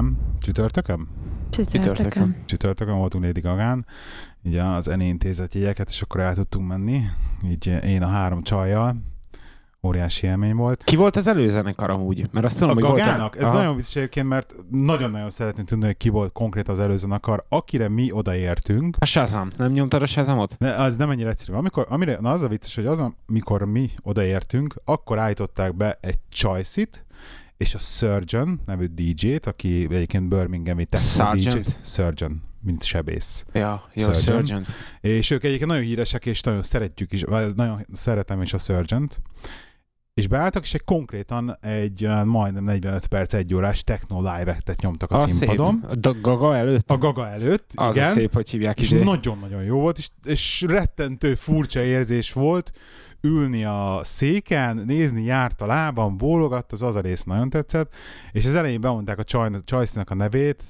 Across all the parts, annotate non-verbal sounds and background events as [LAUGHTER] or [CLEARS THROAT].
Gagán, csütörtökön? Csütörtökön. Csütörtökön voltunk Lady Gagán, így az ENI intézet jegyeket, és akkor el tudtunk menni, így én a három csajjal, óriási élmény volt. Ki volt az előzenekar amúgy? Mert azt tudom, A hogy volt... Gagának, ez Aha. nagyon vicces egyébként, mert nagyon-nagyon szeretném tudni, hogy ki volt konkrét az előzenekar, akire mi odaértünk, A Shazam. Nem nyomtad a Shazamot? Ne, az nem ennyire egyszerű. Amikor, amire, na az a vicces, hogy az, amikor mi odaértünk, akkor állították be egy Choice-it, és a Surgeon nevű DJ-t, aki egyébként Birminghami techno DJ. Surgeon, mint sebész. Ja, jó, Surgeon. Surgeon. És ők egyébként nagyon híresek, és nagyon szeretjük is, nagyon szeretem is a Surgeon-t. És beálltak, és egy konkrétan egy majdnem 45 perc, egy órás techno live-et nyomtak a Az színpadon. Szép. A Gaga előtt? A Gaga előtt, Az igen. a szép, hogy hívják És izé. nagyon-nagyon jó volt, és, és rettentő furcsa érzés volt ülni a széken, nézni járt a lábam, bólogatt, az az a rész nagyon tetszett, és az elején bemondták a Csaj- Csajsznak a nevét,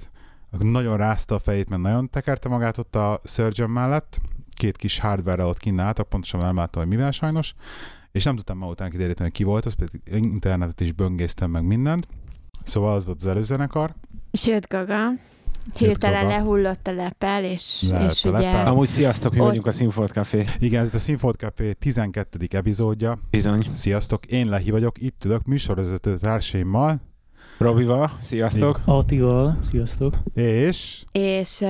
nagyon rázta a fejét, mert nagyon tekerte magát ott a Surgeon mellett, két kis hardware ott kinn álltak, pontosan nem láttam, hogy mivel sajnos, és nem tudtam ma után kideríteni, hogy ki volt, az pedig internetet is böngésztem meg mindent. Szóval az volt az előzenekar. És jött Gaga. Hirtelen lehullott a lepel, és, Lehullott és a ugye... lepel. Amúgy sziasztok, mi Ott- vagyunk a Sinfold Café. Igen, ez a Sinfold Café 12. epizódja, Bizony. Sziasztok, én Lehi vagyok, itt ülök műsorvezető társaimmal, Robival, sziasztok. Attival, sziasztok. és És uh,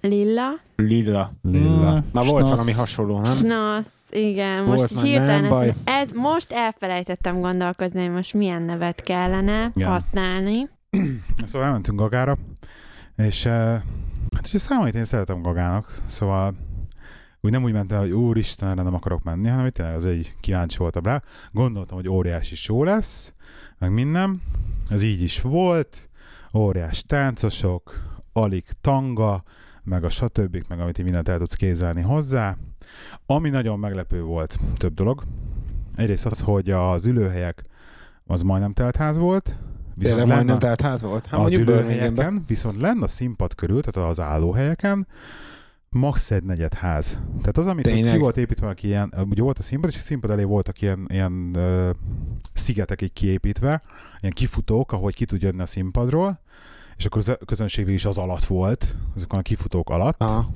Lilla. Lilla. Lilla. Mm, Már volt valami hasonló, nem? Snasz, igen, Volt most már, hirtelen nem baj. ez, ez, most elfelejtettem gondolkozni, hogy most milyen nevet kellene Igen. használni. [CLEARS THROAT] Szóval elmentünk Gagára, és eh, hát ugye számít, én szeretem Gagának, szóval úgy nem úgy mentem, hogy úristen, erre nem akarok menni, hanem itt az egy kíváncsi voltam rá. Gondoltam, hogy óriási show lesz, meg minden. Ez így is volt. Óriás táncosok, alig tanga, meg a stb. meg amit így mindent el tudsz képzelni hozzá. Ami nagyon meglepő volt, több dolog. Egyrészt az, hogy az ülőhelyek az majdnem teltház volt. Tényleg lenne- majdnem telt ház volt. Hát Birminghamben. ülőhelyeken, viszont lenne a színpad körül, tehát az állóhelyeken, max. egy negyed ház. Tehát az, amit Tényleg? ki volt építve, aki ilyen, ugye volt a színpad, és a színpad elé voltak ilyen, ilyen ö, szigetek így kiépítve, ilyen kifutók, ahogy ki tud jönni a színpadról, és akkor a közönség is az alatt volt, azokon a kifutók alatt, Aha.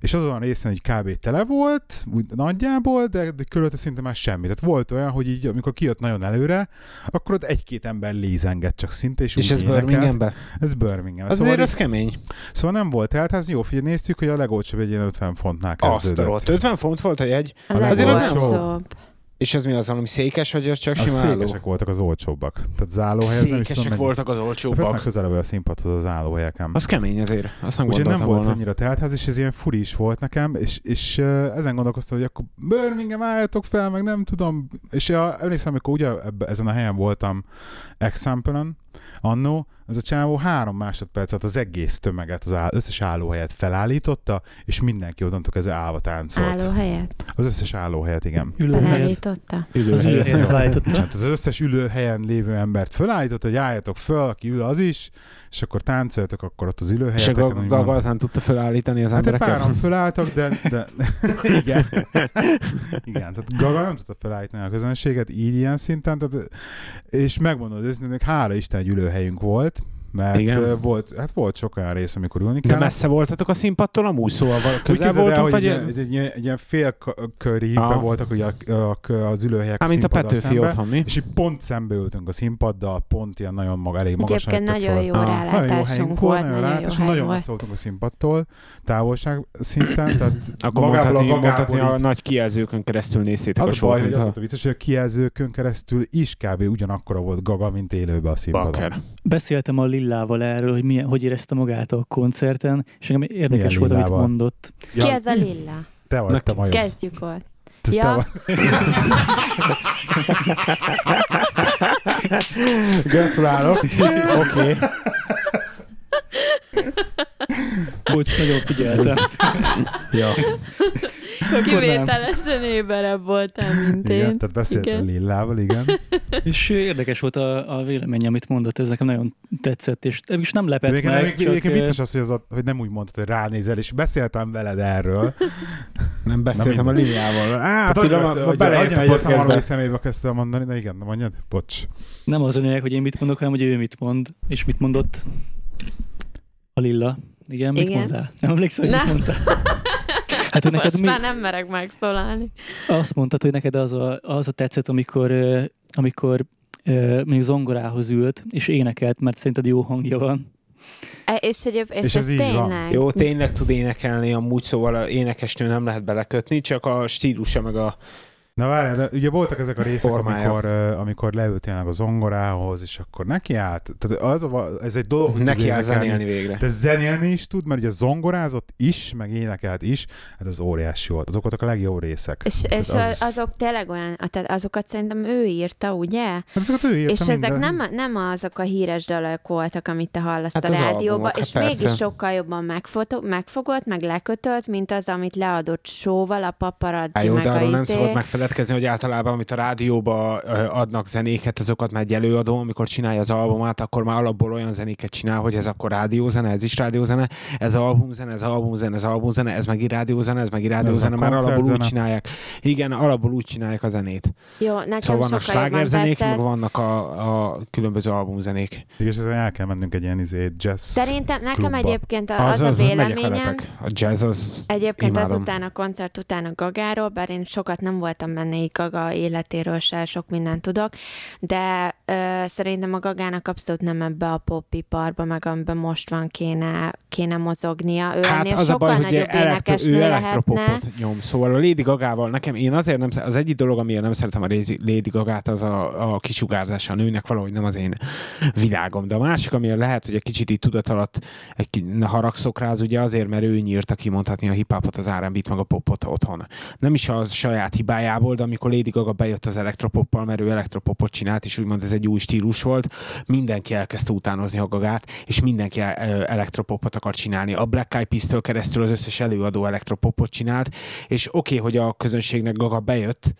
és azon a részen egy kb. tele volt, úgy nagyjából, de, de körülötte szinte már semmi. Tehát volt olyan, hogy így, amikor kijött nagyon előre, akkor ott egy-két ember lézengett csak szinte, és, És úgy ez énekelt. Birminghamben? Ez Birmingham. Azért Szóval, az így, kemény. szóval nem volt tehát jó, figyelj, néztük, hogy a legolcsóbb egy ilyen 50 fontnál Azt kezdődött. a rohadt. 50 font volt a jegy? A Azért az nem- legolcsóbb. És ez mi az, valami székes, vagy az csak A sima álló? székesek voltak az olcsóbbak. Tehát az állóhely, ez nem is tudom, Székesek voltak az Persze olcsóbbak. közelebb a színpadhoz az állóhelyeken. Az kemény azért. Azt nem Úgyhogy nem volt volna. annyira teltház, és ez ilyen furi is volt nekem, és, és ezen gondolkoztam, hogy akkor Birmingham álljatok fel, meg nem tudom. És uh, emlékszem, amikor ugye ebbe, ezen a helyen voltam Example-on, annó, az a csávó három másodpercet az egész tömeget, az áll, összes állóhelyet felállította, és mindenki onnantól ez állva táncolt. Állóhelyet Az összes állóhelyet, igen. Ülőhelyet. felállította. Ülőhelyet felállította. Tehát az összes ülőhelyen lévő embert felállított, hogy álljatok föl, aki ül az is, és akkor táncoljatok akkor ott az És a aztán tudta felállítani az Hát embereket? páran felálltak, de, de [LAUGHS] igen. igen, tehát Gaga nem tudta felállítani a közönséget így ilyen szinten, tehát, és megmondod őszintén, hogy hála Isten egy ülőhelyünk volt, mert Igen. volt, hát volt sok olyan rész, amikor ülni De kell. messze voltatok a színpadtól amúgy, szóval közel voltunk, hogy vagy... egy, egy, egy, ilyen- egy ilyen félköri Aha. voltak ugye a, a, az ülőhelyek Hát, mint a Petőfi otthon, mi? és így pont szembe ültünk a színpaddal, pont ilyen nagyon maga, elég magasan Egyébként nagyon jó Nagyon jó rálátásunk volt, nagyon jó rálátásunk, hely nagyon volt. messze voltunk a színpadtól, távolság szinten, tehát [CLEARS THROAT] Akkor magából mondhatni, a mondhatni Gagából a nagy kijelzőkön keresztül néztétek a az a baj, hogy az volt a vicces, hogy a kijelzőkön keresztül is kb. ugyanakkora volt Gaga, mint élőbe a színpadon. Beszéltem a Lillával erről, hogy milyen, hogy érezte magát a koncerten, és engem érdekes Milyen volt, amit Lillával? mondott. Ki ez a Lilla? Te vagy, Na, te majom. Kezdjük ott. Ez Ja. Gratulálok. Oké. Bocs, nagyon figyeltem. Ja. Kivételesen éberebb voltál, mint Igen, én. tehát beszéltem Igen. Lillával, igen. [LAUGHS] És érdekes volt a, a vélemény, amit mondott, ez nekem nagyon tetszett, és és nem lepett Egyébként meg, egyébként- csak, egyébként vicces az, hogy, az a, hogy nem úgy mondtad, hogy ránézel, és beszéltem veled erről. [LAUGHS] Nem beszéltem a mindegy. Liliával. Á, Hát beszél, ma hogy a megy a podcastbe. szemébe kezdtem mondani, na igen, na mondjad, bocs. nem az a lényeg, hogy én mit mondok, hanem hogy ő mit mond, és mit mondott a Lilla. Igen, mit Igen. mondtál? Nem emlékszel, hogy mit mondtál? [LAUGHS] Hát, hogy neked Most mi, már nem merek megszólalni. azt mondtad, hogy neked az a, az a tetszett, amikor, amikor még zongorához ült, és énekelt, mert szerinted jó hangja van. E, és, egyéb, és, És ez ez, így van. tényleg. Jó, tényleg tud énekelni amúgy, szóval a énekesnő nem lehet belekötni, csak a stílusa meg a... Na várjál, de ugye voltak ezek a részek, Formája. amikor, uh, amikor leült tényleg a zongorához, és akkor neki állt. Tehát az, a- ez egy dolog, hogy Neki áll zenélni végre. De zenélni is tud, mert ugye zongorázott is, meg énekelt is, hát az óriási volt. Azok voltak a legjobb részek. És, Tehát és az... azok tényleg olyan, tehát azokat szerintem ő írta, ugye? Hát azokat ő írta és ezek minden. nem, nem azok a híres dalok voltak, amit te hallasz Hát a rádióba, albumok, és hát persze. mégis sokkal jobban megfotog, megfogott, meg lekötött, mint az, amit leadott sóval, a paparazzi, Hát jó, meg de arról a nem izé. szabad megfeledkezni, hogy általában, amit a rádióba adnak zenéket, azokat már egy előadó, amikor csinálja az albumát, akkor már alapból olyan zenéket csinál, hogy ez akkor rádiózene, ez is rádiózene, ez albumzene, ez albumzene, ez albumzene, ez megint rádiózene, ez megint rádiózene, már alapból úgy csinálják. Igen, alapból úgy csinálják a zenét. Jó, nekem Szóval vannak slágerzenék, meg vannak a, a különböző albumzenék. És ezen el kell mennünk egy ilyen izé, jazz Szerintem nekem klubba. egyébként a, az, a megyek véleményem. A jazz az... Egyébként Imádom. azután a koncert után a Gagáról, bár én sokat nem voltam így Gaga életéről se, sok mindent tudok, de ö, szerintem a Gagának abszolút nem ebbe a popiparba, meg amiben most van kéne, kéne mozognia. Ő Hát ennél az a sokkal baj, hogy elektro, ő lehetne. elektropopot nyom. Szóval a Lady Gagával nekem, én azért nem, az egyik dolog, amiért nem szeretem a Lady Gagát, az a, a kisugárzása a nőnek, valahogy nem az én világom. De a másik, amiért lehet, hogy egy kicsit így tudat alatt egy, haragszok rá, az ugye azért, mert ő nyírta kimondhatni a hip-hopot, az R&B-t, meg a popot otthon. Nem is a saját hibájából, de amikor Lady Gaga bejött az elektropoppal, mert ő elektropopot csinált, és úgymond ez egy új stílus volt, mindenki elkezdte utánozni a Gagát, és mindenki e- e- elektropopot akar csinálni. A Black Eyed Peas-től keresztül az összes előadó elektropopot csinált, és oké, okay, hogy a közönségnek Gaga bejött,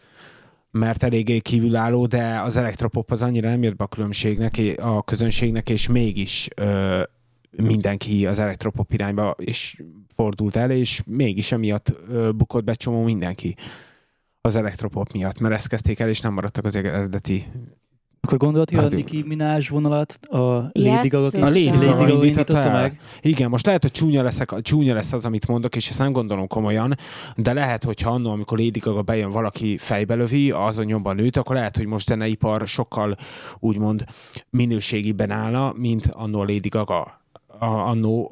mert eléggé kívülálló, de az elektropop az annyira nem jött be a különbségnek, a közönségnek, és mégis ö, mindenki az elektropop irányba és fordult el, és mégis emiatt ö, bukott be csomó mindenki az elektropop miatt, mert ezt kezdték el, és nem maradtak az eredeti. Akkor gondolod, hogy a Hát, Nicki Minaj vonalat a Lady Gaga, és A Lady a- Lady Gaga Gaga indította meg? Igen, most lehet, hogy csúnya, leszek, csúnya lesz az, amit mondok, és ezt nem gondolom komolyan, de lehet, hogyha annó, amikor Lady Gaga bejön, valaki fejbe lövi, azon nyomban nőtt, akkor lehet, hogy most zeneipar sokkal úgymond minőségiben állna, mint annó Lady Gaga. A, annó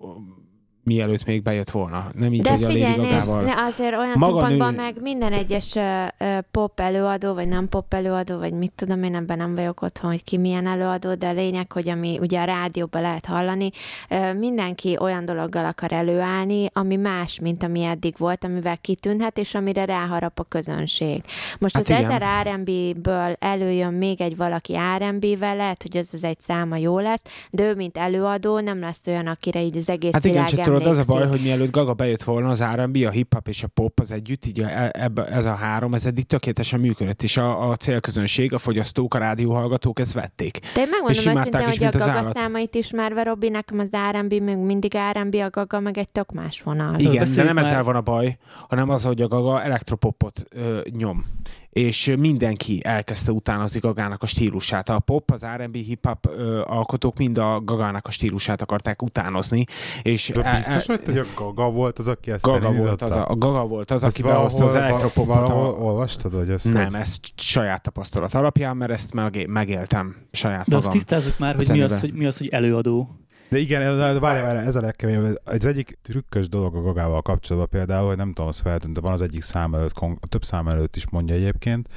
mielőtt még bejött volna. Nem így, De hogy a figyelj, Lady nézd, Gagával. ne, azért olyan Maga szempontból nő- meg minden egyes ö, ö, pop előadó, vagy nem pop előadó, vagy mit tudom, én ebben nem vagyok otthon, hogy ki milyen előadó, de a lényeg, hogy ami ugye a rádióban lehet hallani, ö, mindenki olyan dologgal akar előállni, ami más, mint ami eddig volt, amivel kitűnhet, és amire ráharap a közönség. Most Hát az igen. ezer R&B-ből előjön még egy valaki R&B-vel, lehet, hogy az az egy száma jó lesz, de ő, mint előadó, nem lesz olyan, akire így az egész Hát igen, világ tudod, az a baj, hogy mielőtt Gaga bejött volna, az R&B, a hip-hop és a pop az együtt, így a- ebbe, ez a három, ez eddig tökéletesen működött, és a, a célközönség, a fogyasztók, a rádióhallgatók ezt vették. De én megmondom őszintén, is, hogy a Gaga állat. számait ismerve, Robi, nekem az R&B még mindig R&B, a Gaga meg egy tök más vonal. Igen, de nem már- ezzel van a baj, hanem az, hogy a Gaga elektropopot ö, nyom. És mindenki elkezdte utánozni Gagának a stílusát. A pop, az R&B, hip-hop ö, alkotók mind a Gagának a stílusát akarták utánozni. És De e- biztos, e- hogy hogy a Gaga volt az, aki ezt Gaga volt az, a, a Gaga volt az, Ezt aki behozta az elektropopot. A... olvastad, hogy ezt Nem, ezt saját tapasztalat alapján, mert ezt meg, megéltem saját De azt magam. tisztázzuk már, hogy mi az, hogy mi az, hogy előadó. De igen, ez- várj, várj, ez a legkeményebb. Ez egyik trükkös dolog a Gagával kapcsolatban például, hogy nem tudom, az feltűnt, de van az egyik szám előtt, a több szám előtt is mondja egyébként,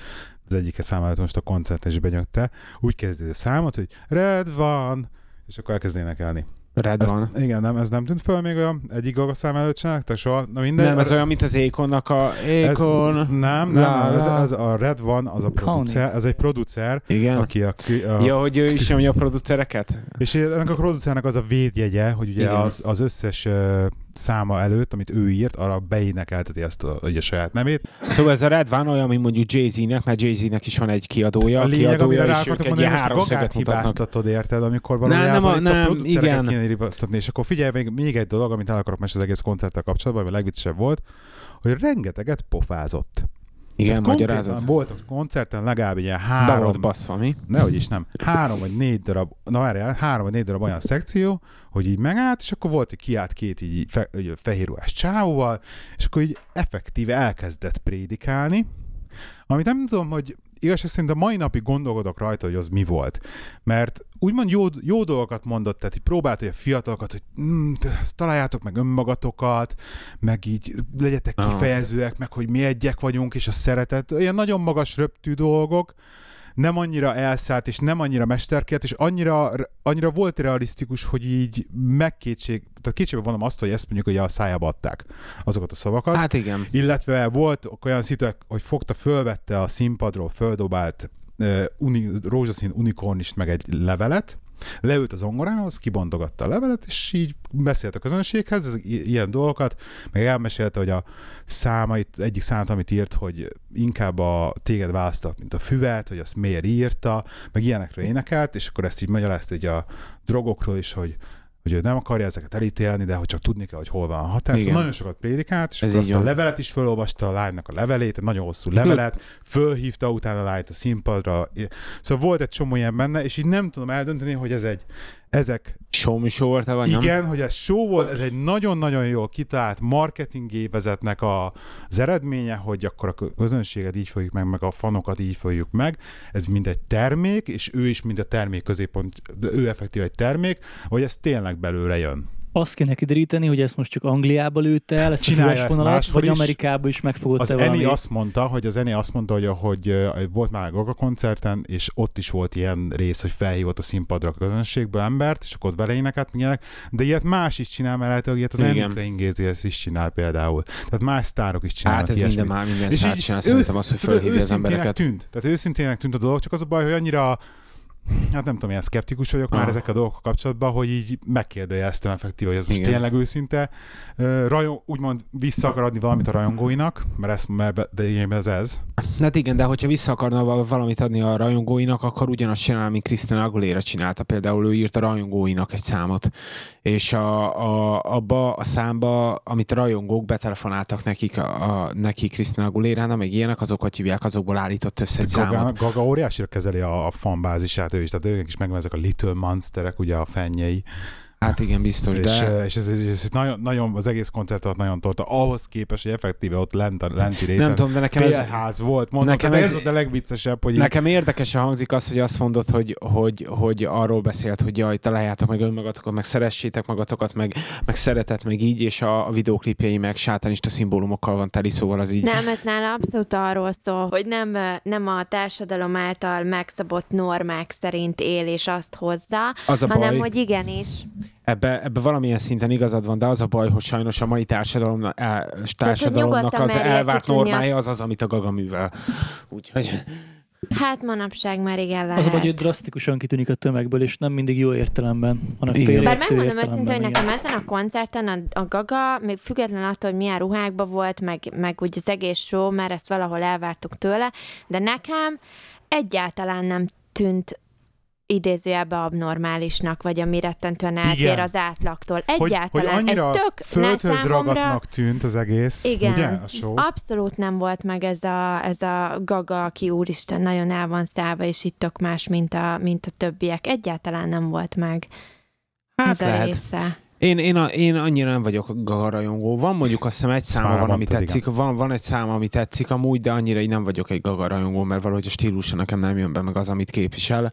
az egyik szám előtt most a koncerten is benyögte, úgy kezdi a számot, hogy red van, és akkor elkezd énekelni. Red Ezt, van. igen, nem, ez nem tűnt föl még olyan egyik Gaga szám előtt sem nektek soha? Na minden, Nem, ez olyan, mint az Ékonnak a ez, Ékon. nem, nem, La, nem ez, ez, a Red van, az a producer, ez egy producer, Igen. aki a, a, Ja, hogy ő is nyomja a producereket? És ennek a producernek az a védjegye, hogy ugye Igen. az, az összes uh, száma előtt, amit ő írt, arra beénekelteti ezt a, a saját nevét. Szóval ez a Red van olyan, mint mondjuk Jay-Z-nek, mert Jay-Z-nek is van egy kiadója, a lényeg, kiadója, és ők egy gagát mutatnak. hibáztatod, érted, amikor Nem, valójában nem a- itt a nem, producereket igen. kéne hibáztatni, és akkor figyelj, még, még egy dolog, amit el akarok mesélni az egész koncerttel kapcsolatban, ami a legviccesebb volt, hogy rengeteget pofázott. Igen, Tehát magyarázat. Volt a koncerten legalább ilyen Be három, volt baszva, mi? nehogy is nem, három vagy négy darab, na várjál, három vagy négy darab olyan szekció, hogy így megállt, és akkor volt, hogy kiállt két így fe, így fehér ruhás csávóval, és akkor így effektíve elkezdett prédikálni, amit nem tudom, hogy igazság szerint a mai napig gondolkodok rajta, hogy az mi volt. Mert úgymond jó, jó dolgokat mondott, tehát így próbált, hogy a fiatalokat, hogy mm, találjátok meg önmagatokat, meg így legyetek Ah. kifejezőek, meg hogy mi egyek vagyunk, és a szeretet, ilyen nagyon magas röptű dolgok, nem annyira elszállt, és nem annyira mesterkélt, és annyira, annyira volt realisztikus, hogy így megkétség, tehát kétségbe vonom azt, hogy ezt mondjuk ugye a szájába adták azokat a szavakat. Hát igen. Illetve volt olyan szitu, hogy fogta, fölvette a színpadról, földobált uni, rózsaszín unikornist meg egy levelet, leült az zongorához, kibontogatta a levelet, és így beszélt a közönséghez, ez, ilyen dolgokat, meg elmesélte, hogy a számait, egyik számot, amit írt, hogy inkább a téged választott, mint a füvet, hogy azt miért írta, meg ilyenekről énekelt, és akkor ezt így magyarázta így a drogokról is, hogy hogy nem akarja ezeket elítélni, de hogy csak tudni kell, hogy hol van a hatás. Szóval nagyon sokat prédikált, és Ez akkor azt a levelet is felolvasta a lánynak a levelét, egy nagyon hosszú levelet, [LAUGHS] fölhívta utána a lányt a színpadra. Szóval volt egy csomó ilyen benne, és így nem tudom eldönteni, hogy ez egy, ezek Show show volt, vagy nem? igen, hogy ez show volt, ez egy nagyon-nagyon jól kitalált marketing gépezetnek a, az eredménye, hogy akkor a közönséget így fogjuk meg, meg a fanokat így fogjuk meg. Ez mind egy termék, és ő is mind a termék középpont, ő effektív egy termék, hogy ez tényleg belőle jön. Azt kéne kideríteni, hogy ezt most csak Angliába lőtte el, ezt Csinálja a ezt vonalat, vagy is. Amerikába is Az megfogott-e Eni valami. azt mondta, hogy az Eni azt mondta, hogy, hogy ö, volt már a Gaga koncerten, és ott is volt ilyen rész, hogy felhívott a színpadra a közönségből embert, és akkor ott beleénekelt, meg ilyenek, de ilyet más is csinál, mert lehet, hogy ilyet az. Enrique Ingézi is csinál például. Tehát más sztárok is csinálnak Hát ez ilyesmit. minden már minden szár csinál, szerintem azt, hogy fölhívja az embereket. Tűnt. Tehát őszintének tűnt a dolog, csak az a baj, hogy annyira Hát nem tudom, ilyen szkeptikus vagyok már Ah. ezekkel a dolgokkal kapcsolatban, hogy így megkérdőjeleztem effektív, hogy ez most Igen. tényleg őszinte. Rajon, úgymond vissza akar adni valamit a rajongóinak, mert, ez, mert de ez ez. Hát igen, de hogyha vissza akarna val- valamit adni a rajongóinak, akkor ugyanazt csinál, mint Christina Aguilera csinálta. Például ő írt a rajongóinak egy számot, és a, a, abba a számba, amit a rajongók betelefonáltak nekik, a, a, neki Christina Aguilera, meg ilyenek, azokat hívják, azokból állított össze egy számot. Gaga, Gaga óriásira kezeli a, a fanbázisát, ő is, tehát ők is megvan ezek a Little Monsterek, ugye a fennyei. Hát igen, biztos, és, de... ö, és ez, ez, ez, nagyon, nagyon, az egész koncert alatt nagyon tolta. Ahhoz képest, hogy effektíve ott lent a lenti részen Nem tudom, de nekem ez, félház volt. Mondom, nekem ez- ez, ez volt a legviccesebb, hogy így- Nekem érdekesen hangzik az, hogy azt mondod, hogy, hogy, hogy arról beszélt, hogy jaj, találjátok meg önmagatokat, meg szeressétek magatokat, meg, meg szeretet, meg így, és a, a videóklipjei meg sátánista szimbólumokkal van teli, szóval az így... Nem, ez nála abszolút arról szól, hogy nem, ö, nem a társadalom által megszabott normák szerint él és azt hozza, Az a hanem baj, hogy igenis. Ebbe, ebbe valamilyen szinten igazad van, de az a baj, hogy sajnos a mai társadalom, el, társadalomnak az elvárt normája az az, amit a Gaga művel. Úgyhogy Hát manapság már igen lehet. Az a baj, hogy drasztikusan kitűnik a tömegből, és nem mindig jó értelemben, hanem Igen. félreértő Bár megmondom őszintén, hogy nekem ezen a koncerten a, a Gaga, még független attól, hogy milyen ruhákban volt, meg, meg úgy az egész show, mert ezt valahol elvártuk tőle, de nekem egyáltalán nem tűnt idézőjelbe abnormálisnak, vagy ami rettentően eltér Igen. az átlagtól. hogy, Egyáltalán. hogy annyira egy tök földhöz számomra- ragadnak tűnt az egész, Igen. ugye, a show. Abszolút nem volt meg ez a, ez a gaga, aki úristen nagyon el van szállva, és itt tök más, mint a, mint a többiek. Egyáltalán nem volt meg hát ez a lehet. része. Én, én, a, én annyira nem vagyok Gaga rajongó. Van mondjuk azt hiszem egy száma van, ami tetszik. Van, van egy száma, ami tetszik amúgy, de annyira így nem vagyok egy Gaga rajongó, mert valahogy a stílusa nekem nem jön be meg az, amit képvisel.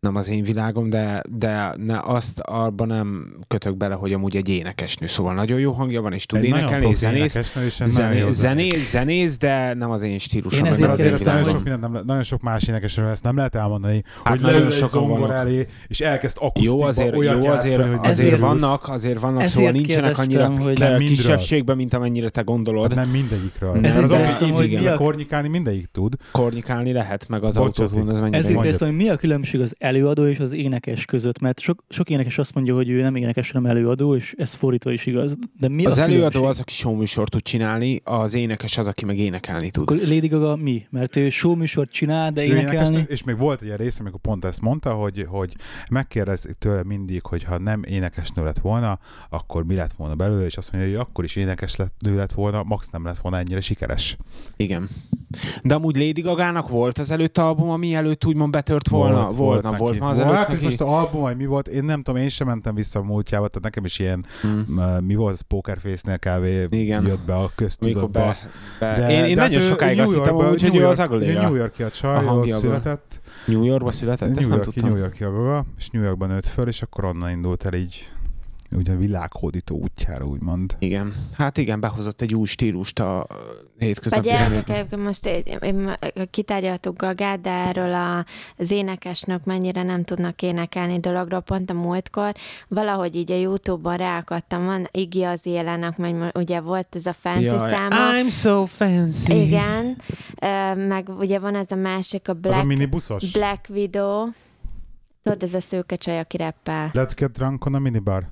Nem az én világom, de, de ne, azt abban nem kötök bele, hogy amúgy egy énekesnő. Szóval nagyon jó hangja van, és tud Egy énekelni, és zenész, zenész. zenész, zenész, de nem az én stílusom. Én ezért azért ezt nagyon sok, minden, nem, nagyon sok más énekesről ezt nem lehet elmondani, Hát hogy nagyon leül egy sokan zongor elé, és elkezd akusztikba Jó, azért, olyat jó, azért, játszani, hogy azért Ezért- vannak, azért vannak, Ezért szóval nincsenek annyira hogy- kisebbségben, mint amennyire te gondolod. Hát nem mindegyikről. Nem. Mert az hogy kornyikálni mindegyik tud. Kornyikálni lehet, meg az autótún az mennyire Ezért kérdeztem, hogy mi a különbség az előadó és az énekes között, mert sok, sok énekes azt mondja, hogy ő nem énekes, hanem előadó, és ez fordítva is igaz. De mi az a előadó különbség? az, aki showműsort tud csinálni, az énekes az, aki meg énekelni tud. Akkor Lady Gaga mi? Mert ő showműsort csinál, de Ő énekes, énekelni... és még volt egy ilyen rész, amikor pont ezt mondta, hogy, hogy megkérdezik tőle mindig, hogy ha nem énekesnő lett volna, akkor mi lett volna belőle, és azt mondja, hogy akkor is énekes lett, nő lett volna, max nem lett volna ennyire sikeres. Igen. De amúgy Lady Gagának volt az előtt album, ami előtt úgymond betört volna? Volt, volt, na, neki. Volt már az előtt hát, hogy most a album, vagy mi volt, én nem tudom, én sem mentem vissza a múltjába, tehát nekem is ilyen, Hmm. m- mi volt, az Pokerface-nél kb. Igen. jött be a köztudatba. be, be. én, én hát nagyon ő sokáig azt hittem, Yorkba- úgy, hogy New ő az ugly New Yorki a A csaj, ott született. New Yorkba született? New nem Yorki, tudtam. New Yorki és New Yorkban nőtt föl, és akkor onnan indult el így ugye világhódító útjára, úgymond. Igen. Hát igen, behozott egy új stílust a A hétköznapi gyerekek egyébként most én- én- kitárgyaltuk Gagát, de erről a, az énekesnök mennyire nem tudnak énekelni dologról, pont a múltkor. Valahogy így a Youtube-on ráakadtam, van Iggy az élenek, mert ugye volt ez a fancy Jaj, száma. I'm so fancy. Igen, meg ugye van ez a másik, a Az a Black, minibuszos? Black Widow. Tudod, ez a szőke csaj, aki reppel. Let's get drunk on a minibar.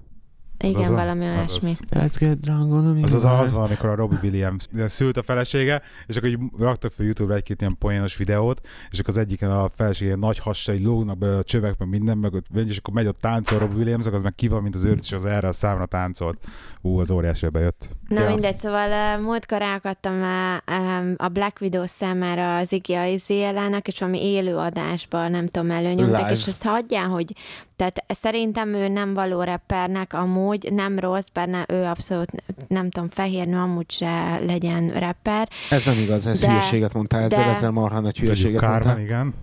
Igen, az valami olyasmi. az. Let's get drunk on a Az az, az van, amikor a Robbie Williams szült a felesége, és akkor így raktak fel YouTube-ra egy-két ilyen poénos videót, és akkor az egyiken a felesége nagy hassai lógnak belőle a csövek, meg minden, megy, és akkor megy ott táncol Robbie Williams, az meg ki van, mint az őrült, és az erre a számra táncolt. Ú, az óriási bejött. Na Ja. mindegy, szóval múltkor ráakadtam a, a Black Widow számára az Iggy Azaleának, és valami élő adásban, nem tudom, előnyomtak, Live. és ezt hagyján, hogy tehát szerintem ő nem való rappernek, amúgy nem rossz, benne ő abszolút, nem tudom, fehér nő, amúgy se legyen rapper. Ez nem igaz, ez De- hülyeséget mondtál, ezzel, de- ezzel marha nagy hülyeséget mondtál. igen.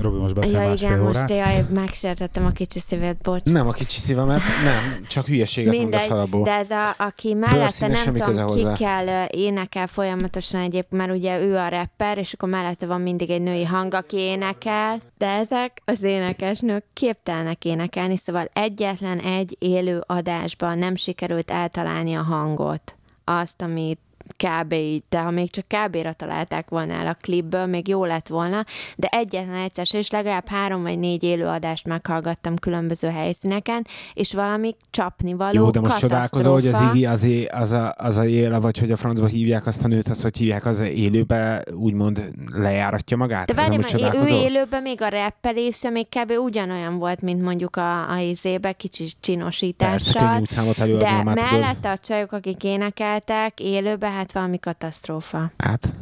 Robi most beszél Ja, másfél igen, órát. most jaj, megsértettem a kicsi szívét, bocs. Nem a kicsi szívemet, nem, csak hülyeséget mondasz Mindegy, alapból. de ez a, aki mellette nem semmi tudom, hozzá. kikkel ö, énekel folyamatosan egyébként, mert ugye ő a rapper, és akkor mellette van mindig egy női hang, aki énekel, de ezek az énekesnők képtelnek énekelni, szóval egyetlen egy élő adásban nem sikerült eltalálni a hangot, azt, amit kb. így, de ha még csak kb-ra találták volna el a klipből, még jó lett volna, de egyetlen egyszer, és legalább három vagy négy élőadást meghallgattam különböző helyszíneken, és valami csapni való Jó, de most csodálkozol, hogy az. Igi az, é, az, a, az a éle, vagy hogy a francba hívják azt a nőt, az, hogy hívják, az élőbe úgymond lejáratja magát? De várj, mert ő élőben még a rappelése még kb. ugyanolyan volt, mint mondjuk a, a izébe, kicsi Persze, csinosítással. könnyű úgy számot előadni, De már tudod. mellette a csajok, akik énekeltek élőben, hát valami katasztrófa. Hát,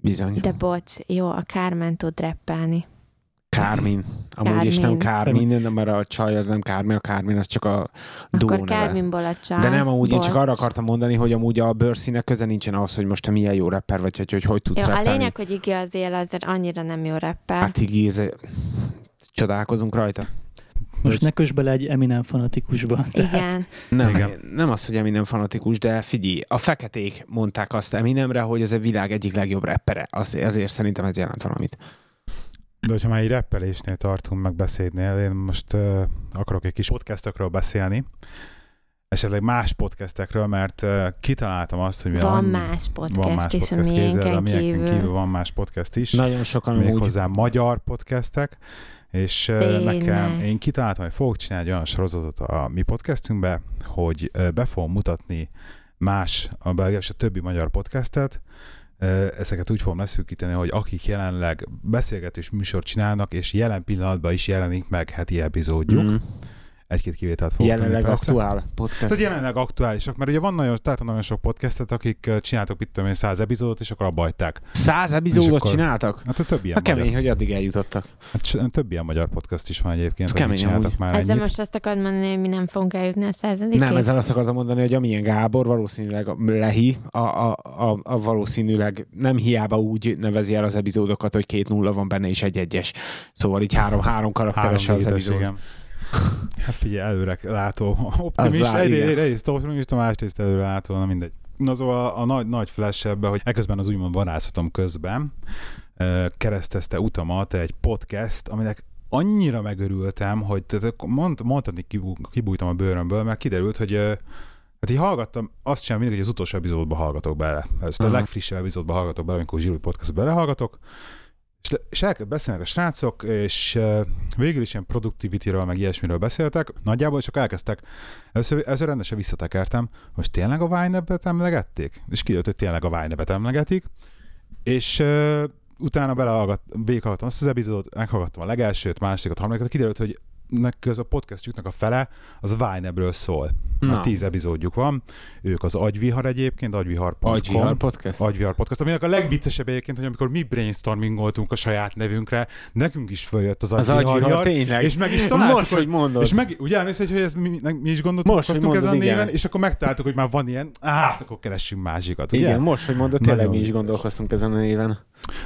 bizony. De bocs, jó, a Carmen tud rappelni. Kármin. Amúgy is nem Kármin. Kármin, de mert a csaj az nem Kármin, a Kármin az csak a duó Akkor neve. Carminból a csaj. De nem, amúgy én csak bocs. arra akartam mondani, hogy amúgy a bőrszínek köze nincsen ahhoz, hogy most te milyen jó rapper vagy, hogy hogy, hogy tudsz Jó, a rappelni. lényeg, hogy Iggy az él, azért annyira nem jó rappel. Hát Iggy, ez- csodálkozunk rajta. Most ne kös bele egy Eminem fanatikusba. Igen. Nem, Igen. nem az, hogy Eminem fanatikus, de figyelj, a feketék mondták azt Eminemre, hogy ez a világ egyik legjobb rappere. Az, azért szerintem ez jelent valamit. De hogyha már egy reppelésnél tartunk, meg beszédnél, én most uh, akarok egy kis podcastekről beszélni, esetleg más podcastekről, mert uh, kitaláltam azt, hogy Van annyi- más podcast van más a podcast a miénken kívül. kívül van más podcast is. Nagyon sokan amúgy méghozzá magyar podcastek, és Tényleg. nekem, én kitaláltam, hogy fogok csinálni egy olyan sorozatot a mi podcastünkbe, hogy be fogom mutatni más, a belga és a többi magyar podcastet, ezeket úgy fogom leszűkíteni, hogy akik jelenleg beszélgetős műsort csinálnak, és jelen pillanatban is jelenik meg heti epizódjuk. mm. Egy-két kivételt fogok tenni jelenleg persze. aktuál podcast. Tehát jelenleg aktuálisak, mert ugye van nagyon, tehát nagyon sok podcastet, akik csináltak, mit tudom én, száz epizódot, és akkor abba hagyták. Száz epizódot akkor- csináltak? Hát a több ilyen A kemény, magyar, hogy addig eljutottak. hát több ilyen magyar podcast is van egyébként, Ez kemény csináltak amúgy. már Ezzel ennyit. most azt akarod mondani, hogy mi nem fogunk eljutni a századik Nem, ezzel azt akartam mondani, hogy amilyen Gábor valószínűleg Lehi, a, a, a, a valószínűleg nem hiába úgy nevezi el az epizódokat, hogy két nulla van benne és egy egyes. Szóval így három-három karakteres Három az epizód. igen. Hát figyelj, előre látó. Optimist, lá- igen. egyrészt, optimista, másrészt előre látó, na mindegy. Na szóval a nagy, nagy flash ebbe, hogy eközben az úgymond varázslatom közben keresztezte utamat egy podcast, aminek annyira megörültem, hogy mond, mondhatni kibú- kibújtam a bőrömből, mert kiderült, hogy Hát így hallgattam, azt sem mindig, hogy az utolsó epizódba hallgatok bele. Ezt a legfrissebb epizódba hallgatok bele, amikor Zsirúj podcast belehallgatok, És, és elkezd beszélni a srácok, és végül is ilyen productivity-ről, meg ilyesmiről beszéltek. Nagyjából csak elkezdtek, először, először rendesen visszatekertem, most tényleg a Vine-et emlegették? És kiderült, hogy tényleg a Vine-et emlegetik. És utána belehallgat, végighallgattam azt az epizódot, meghallgattam a legelsőt, másodikat, harmadikat, kiderült, hogy nek ez a podcastjuknak a fele, az Vine-ről szól. Na. tíz epizódjuk van. Ők az Agyvihar egyébként, agyvihar.com. Agyvihar podcast? Agyvihar podcast, aminek a legviccesebb egyébként, hogy amikor mi brainstormingoltunk a saját nevünkre, nekünk is följött az Az Agyvihar, agyvihar, tényleg. és meg is találtuk, Most, hogy mondod. és meg, ugye emlékszel, hogy ez mi, mi is gondoltunk, Most, hogy ezen mondod, igen. néven, és akkor megtaláltuk, hogy már van ilyen, hát akkor keressünk másikat, ugye? Igen, most, hogy mondod, tényleg Nagyon mi is gondolkoztunk ezen a néven.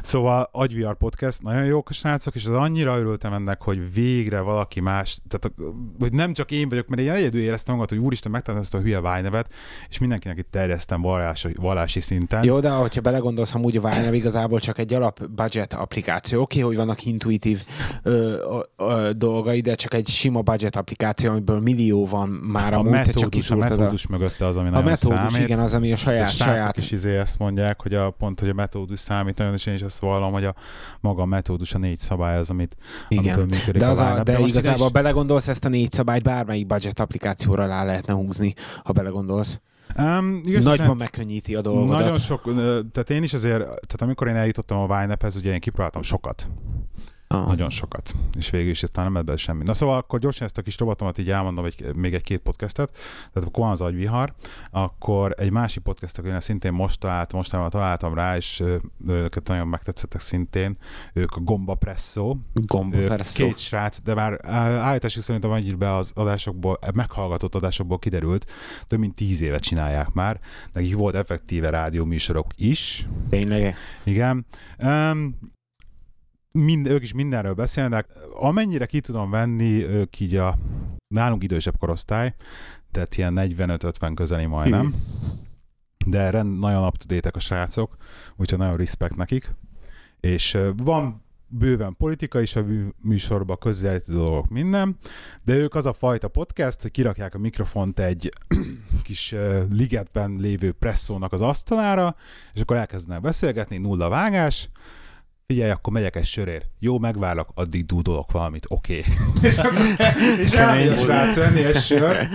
Szóval Agyvihar Podcast, nagyon jók a srácok, és az annyira örültem ennek, hogy végre valaki más, tehát hogy nem csak én vagyok, mert én egyedül éreztem magam, hogy úristen, megtaláltam ezt a hülye vájnevet, és mindenkinek itt terjesztem vallási, vallási szinten. Jó, de hogyha belegondolsz, amúgy a Vine igazából csak egy alap budget applikáció. Oké, hogy vannak intuitív ö, ö, dolgai, de csak egy sima budget applikáció, amiből millió van már a amúgy, csak metódus, a kiszúrtad a... metódus mögötte az, ami A nagyon metódus, számít. igen, az, ami a A saját, srácok saját is izé ezt mondják, hogy a pont, hogy a metódus számít nagyon, és én is ezt vallom, hogy a maga a metódus, a négy szabály az, amit, Igen. működik De, az a a, de ide igazából is- belegondolsz, ezt a négy szabályt bármelyik budget applikációra rá lehetne húzni, ha belegondolsz. Um, igaz, Nagyban megkönnyíti a dolgodat. Nagyon sok, tehát én is azért, tehát amikor én eljutottam a Vine-hez, ugye én kipróbáltam sokat, Ah. nagyon sokat, és végül is aztán nem belőle semmi. Na szóval akkor gyorsan ezt a kis robatomat így elmondom, egy, még egy-két podcastet, tehát akkor van az agyvihar, akkor egy másik podcast, én szintén most találtam, mostanában találtam rá, és őket nagyon megtetszettek szintén, ők a Gomba Presso, Gomba persze. Két srác, de már á- állításuk szerint a be az adásokból, meghallgatott adásokból kiderült, több mint tíz éve csinálják már. Nekik volt effektíve rádióműsorok is, Tényleg. igen. Um, mind, ők is mindenről beszélnek. Amennyire ki tudom venni, ők így a nálunk idősebb korosztály, tehát ilyen 45-50 közeli majdnem. Hű. De rend, nagyon up to a srácok, úgyhogy nagyon respekt nekik. És van bőven politika is a mű- műsorban, közelítő dolgok, minden, de ők az a fajta podcast, hogy kirakják a mikrofont egy [CLEARS THROAT] kis ligetben lévő presszónak az asztalára, és akkor elkezdenek beszélgetni, nulla vágás, figyelj, akkor megyek egy sörért. Jó, megvárlak, addig dúdolok valamit, oké. Okay. [LAUGHS] és akkor és Kemény. srác venni egy sör,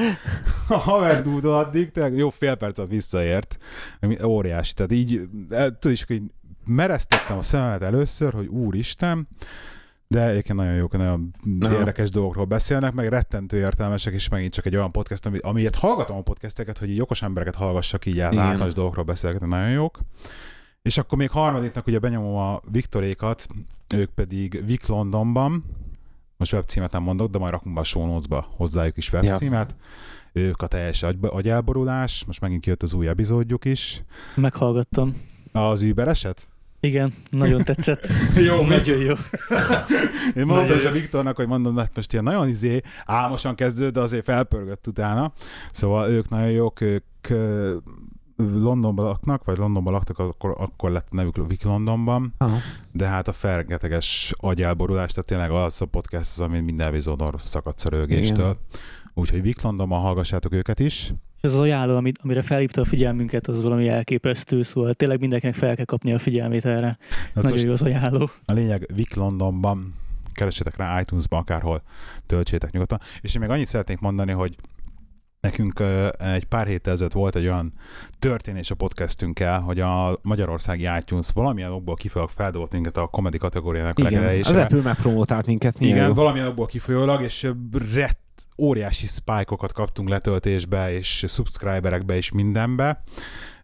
a haver dúdol addig, tényleg jó fél percet visszaért, ami óriási. Tehát így, el- tudod is, hogy mereztettem a szememet először, hogy úristen, de egyébként nagyon jók, nagyon Na. érdekes dolgokról beszélnek, meg rettentő értelmesek, és megint csak egy olyan podcast, ami, amiért hallgatom a podcasteket, hogy így okos embereket hallgassak így általános dolgokról beszélgetni, nagyon jók. És akkor még harmadiknak ugye benyomom a Viktorékat, ők pedig Vic Londonban, most webcímet nem mondok, de majd rakunk be a show notes-ba hozzájuk is webcímet. Ők a teljes agy, agyelborulás, most megint kijött az új epizódjuk is. Meghallgattam. Az Uber eset? Igen, nagyon tetszett. [LAUGHS] Jó, Nagyon jó. [LAUGHS] Én mondtam is a Viktornak, hogy mondom, hát most ilyen nagyon izé, álmosan kezdődött, de azért felpörgött utána. Szóval ők nagyon jók, ők Londonban laknak, vagy Londonban laktak, akkor, akkor lett a nevük Vic Londonban, Aha. de hát a fergeteges agyelborulás, tehát tényleg az a podcast, az, ami minden epizódon szakadsz a rögéstől. Úgyhogy Vic Londonban hallgassátok őket is. És az ajánló, amit, amire felhívta a figyelmünket, az valami elképesztő, szóval tényleg mindenkinek fel kell kapni a figyelmét erre. Hát Nagyon most jó az ajánló. A lényeg Vic Londonban, keressetek rá iTunes-ban, akárhol töltsétek nyugodtan. És én még annyit szeretnék mondani, hogy nekünk egy pár héttel ezelőtt volt egy olyan történés a podcastünkkel, hogy a magyarországi iTunes valamilyen okból kifolyólag feldobott minket a comedy kategóriának a Igen, az legelejésre. Apple megpromótált minket. Igen, jó. valamilyen okból kifolyólag, és rett óriási spike-okat kaptunk letöltésbe, és subscriberekbe, és mindenbe,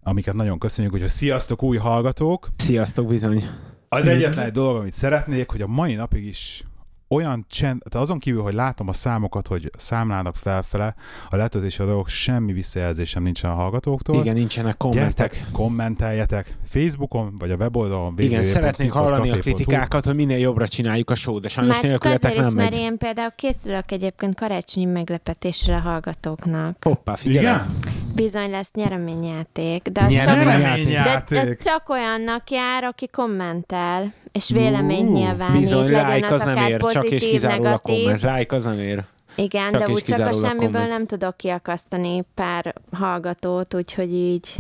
amiket nagyon köszönjük, hogy sziasztok új hallgatók, Sziasztok bizony. az egyetlen egy dolog, amit szeretnék, hogy a mai napig is olyan csend, tehát azon kívül, hogy látom a számokat, hogy számlának felfele, a letöltési dolgok semmi visszajelzésem nincsen a hallgatóktól. Igen, nincsenek kommentek. Gyertek, kommenteljetek Facebookon, vagy a weboldalon. Igen, szeretnénk hallani a kritikákat, hogy minél jobbra csináljuk a show, de sajnos nélkületek nem mert megy. én például készülök egyébként karácsonyi meglepetésre a hallgatóknak. Hoppá, figyelj! Igen? Bizony lesz nyereményjáték, de az, csak, Nyereményjáték. de az csak olyannak jár, aki kommentel, és vélemény Ú, nyilvánít, Bizony, legyen like az az nem ér, pozitív, csak és kizárólag negatív. komment. Like az nem ér. Igen, Csak de úgy csak a semmiből komment. nem tudok kiakasztani pár hallgatót, úgyhogy így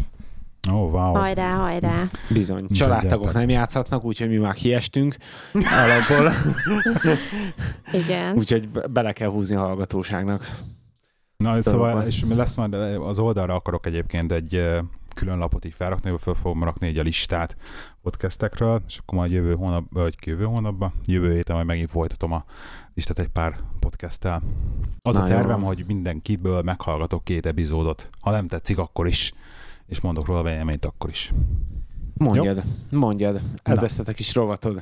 Ó, oh, wow. Hajrá, hajrá. Bizony. Családtagok nem játszhatnak, úgyhogy mi már kiestünk alapból. [LAUGHS] Igen. úgyhogy be- bele kell húzni a hallgatóságnak. Na, szóval, és lesz majd az oldalra akarok egyébként egy külön lapot így felrakni, föl fogom rakni egy a listát podcastekről, és akkor majd jövő hónap, vagy jövő hónapban, jövő héten majd megint folytatom a listát egy pár podcasttel. Az Na a jó. tervem, hogy mindenkitből meghallgatok két epizódot. Ha nem tetszik, akkor is. És mondok róla véleményt akkor is. Mondjad, mondjad. Ez Na. lesz a te kis rovatod.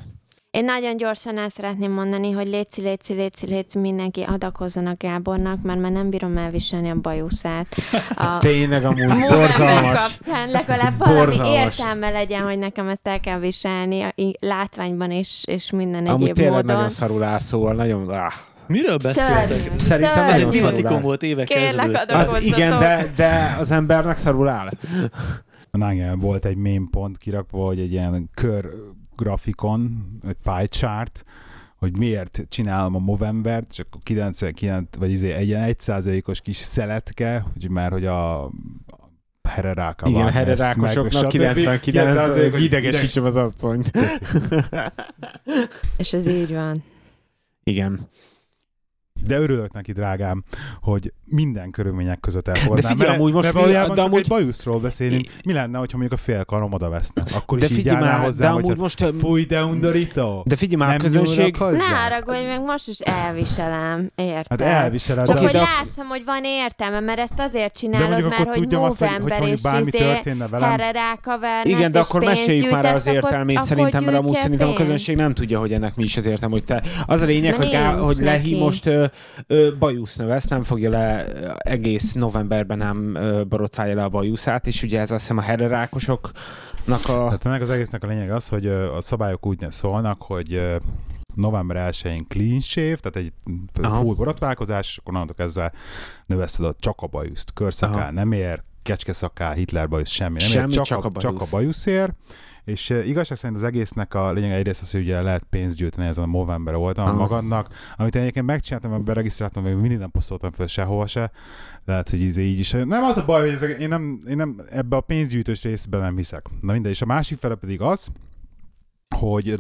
Én nagyon gyorsan el szeretném mondani, hogy léci, léci, léci, léci, mindenki adakozzanak Gábornak, mert már nem bírom elviselni a bajuszát. [LAUGHS] A Tényleg amúgy borzalmas. kapcsán legalább valami Borzalmas. értelme legyen, hogy nekem ezt el kell viselni látványban és, és minden Amúgy egyéb tényleg módon. nagyon szarul áll, szóval nagyon... Ah. Miről beszéltek? Szörnyű. Szerintem Szörnyű. Ez nagyon egy szarul divatikon áll. volt évek Kérlek, ezelőtt. Az igen, de, de az embernek szarul áll. A Nángel volt egy meme pont kirakva, hogy egy ilyen kör grafikon, egy pie chart, hogy miért csinálom a Movembert, akkor 99, vagy izé, egy ilyen 1%-os kis szeletke, hogy már hogy a hereráka Igen, hererákosoknak 99 idegesítsem az asszonyt. [LAUGHS] [LAUGHS] És ez így van. Igen. De örülök neki, drágám, hogy minden körülmények között elfogadnám. figyelj, mert, amúgy most mert mi- valójában de csak amúgy- egy bajuszról beszélünk. Mi lenne, hogyha mondjuk a fél karom oda veszne? Akkor De is így figyelj állnál már, de amúgy hogy most... fúj de undorító. De figyelj már, a nem közönség... hozzá? Ne haragudj, meg most is elviselem, érted? Hát elviseled, Csak Oké, hogy de- lássam, hogy van értelme, mert ezt azért de csinálod, mondjuk mert hogy tudjam azt, hogy, hogy Movember mondjuk és bármi izé történne velem. Igen, de akkor meséljük már az értelmét szerintem, mert amúgy szerintem a közönség nem tudja, hogy ennek mi is az értelme, hogy te... Az a lényeg, hogy, Lehi most bajusznő lesz, nem fogja le egész novemberben nem borotválja le a bajuszát, és ugye ez azt hiszem a hererákosoknak a... Tehát ennek az egésznek a lényeg az, hogy a szabályok úgy szólnak, hogy november 1-én clean shave, tehát egy Aha. full borotválkozás, és akkor onnantól kezdve növeszed a csak a bajuszt. Körszakál Aha. nem ér, kecskeszakál, Hitler bajusz, semmi nem Semmi, ér, csak, csak a, a csak a bajusz. bajusz ér. És igazság szerint az egésznek a lényeg egyrészt az, hogy ugye lehet pénzt gyűjteni ezen a Movember oldalon Aha. magadnak, amit én egyébként megcsináltam, mert beregisztráltam, még mindig nem posztoltam föl sehova se, lehet, hogy izé így is. Nem az a baj, hogy ezek, én, nem, én nem ebbe a pénzgyűjtős részben nem hiszek. Na mindegy, és a másik fele pedig az, hogy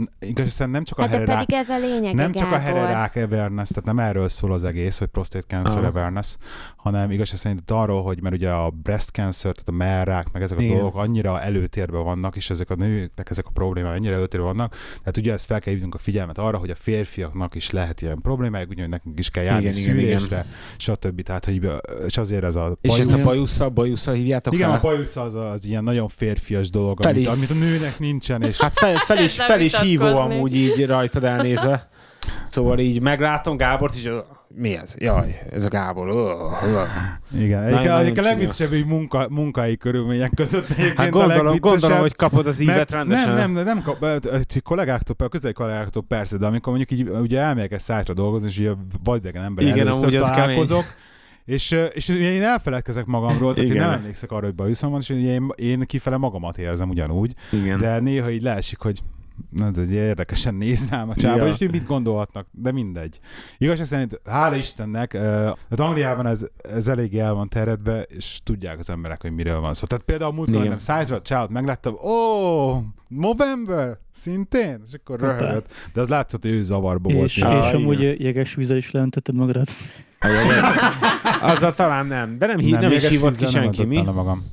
szerint nem csak a Hát hererák, pedig ez a lényeg, nem csak a hererák awareness, tehát nem erről szól az egész, hogy prostate cancer Aha. awareness, hanem igazság szerint arról, hogy mert ugye a breast cancer, tehát a merrák, meg ezek a Igen. dolgok annyira előtérben vannak, és ezek a nőknek ezek a problémák annyira előtérben vannak, tehát ugye ezt fel kell hívnunk a figyelmet arra, hogy a férfiaknak is lehet ilyen problémájuk, úgyhogy nekünk is kell járni Igen, igen, igen. szűrésre, stb. Tehát, hogy, és azért ez a És ezt a bajusz- bajusszal, bajusszal hívjátok igen, fel? a bajusz az, az ilyen nagyon férfias dolog, amit, amit a nőnek nincsen, és Hát fel, fel is, fel is hívó amúgy így rajtad elnézve. Szóval így meglátom Gábort is, ö, mi ez? Jaj, ez a Gábor. Igen, egyik a legviccesebb, hogy munka, munkai körülmények között egyébként Hát a gondolom, gondolom, hogy kapod az ívet rendesen. Nem, nem, nem kap, kollégáktól, a közeli kollégáktól persze, de amikor mondjuk így ugye elmegyek egy szájtra dolgozni, és ugye vadidegen ember Igen, először amúgy az találkozok, és, és ugye én elfeledkezek magamról, tehát Igen. én nem emlékszek arra, hogy bajuszom van, és én, én kifele magamat érzem ugyanúgy, Igen. de néha így leesik, hogy na, de ugye érdekesen néz rám a csába, Ja. és hogy mit gondolhatnak, de mindegy. Igazság szerint, hála Istennek, uh, hát Angliában ez, ez eléggé el van terjedve, és tudják az emberek, hogy miről van szó. Tehát például múltkor Igen. nem szájtra csávot megláttam, ó, November, szintén? És akkor röhögött. De az látszott, hogy ő zavarba volt. És, Ah, és igen. amúgy jeges vízzel is leöntötted magadat. Azzal talán nem, de nem, hí- nem, is jeges hívott ki nem senki, mi? magam.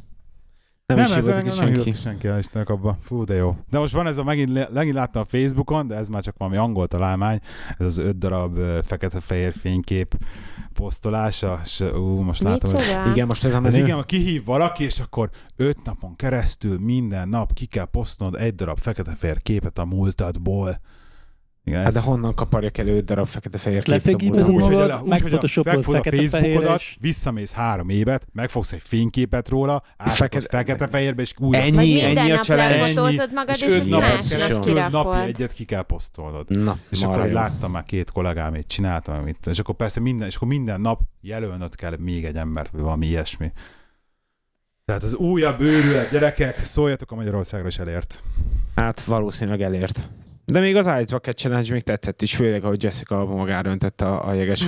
Nem, Nem, is ez nem senki. ki senki, Istenek abba. Fú, de jó. De most van ez a, megint, megint láttam a Facebookon, de ez már csak valami angol találmány, ez az öt darab fekete-fehér fénykép posztolása, és ú, most látom, hogy? Igen, most ez a ez menő. igen, ha kihív valaki, és akkor öt napon keresztül minden nap ki kell posztolnod egy darab fekete-fehér képet a múltadból. Igen, Hát de ez- honnan kaparjak elő öt darab fekete-fehér hogy magad, a fekete-fehérre, visszamész három évet, megfogsz egy fényképet róla, átrakod Fekete- fekete-fehérbe, és újra Ennyi, ennyi a nap challenge. lefotózod magad, és, és öt másnak keresztül napi egyet ki kell posztolnod. Na, És akkor láttam már két kollégámét, csináltam, amit, és akkor persze minden, és akkor minden nap jelölnöd kell még egy embert, vagy valami ilyesmi. Tehát az újabb őrület, gyerekek, szóljatok a Magyarországra is elért. Hát valószínűleg elért. De még az Ice Bucket Challenge még tetszett is, főleg, ahogy Jessica magára öntette a, a jeges.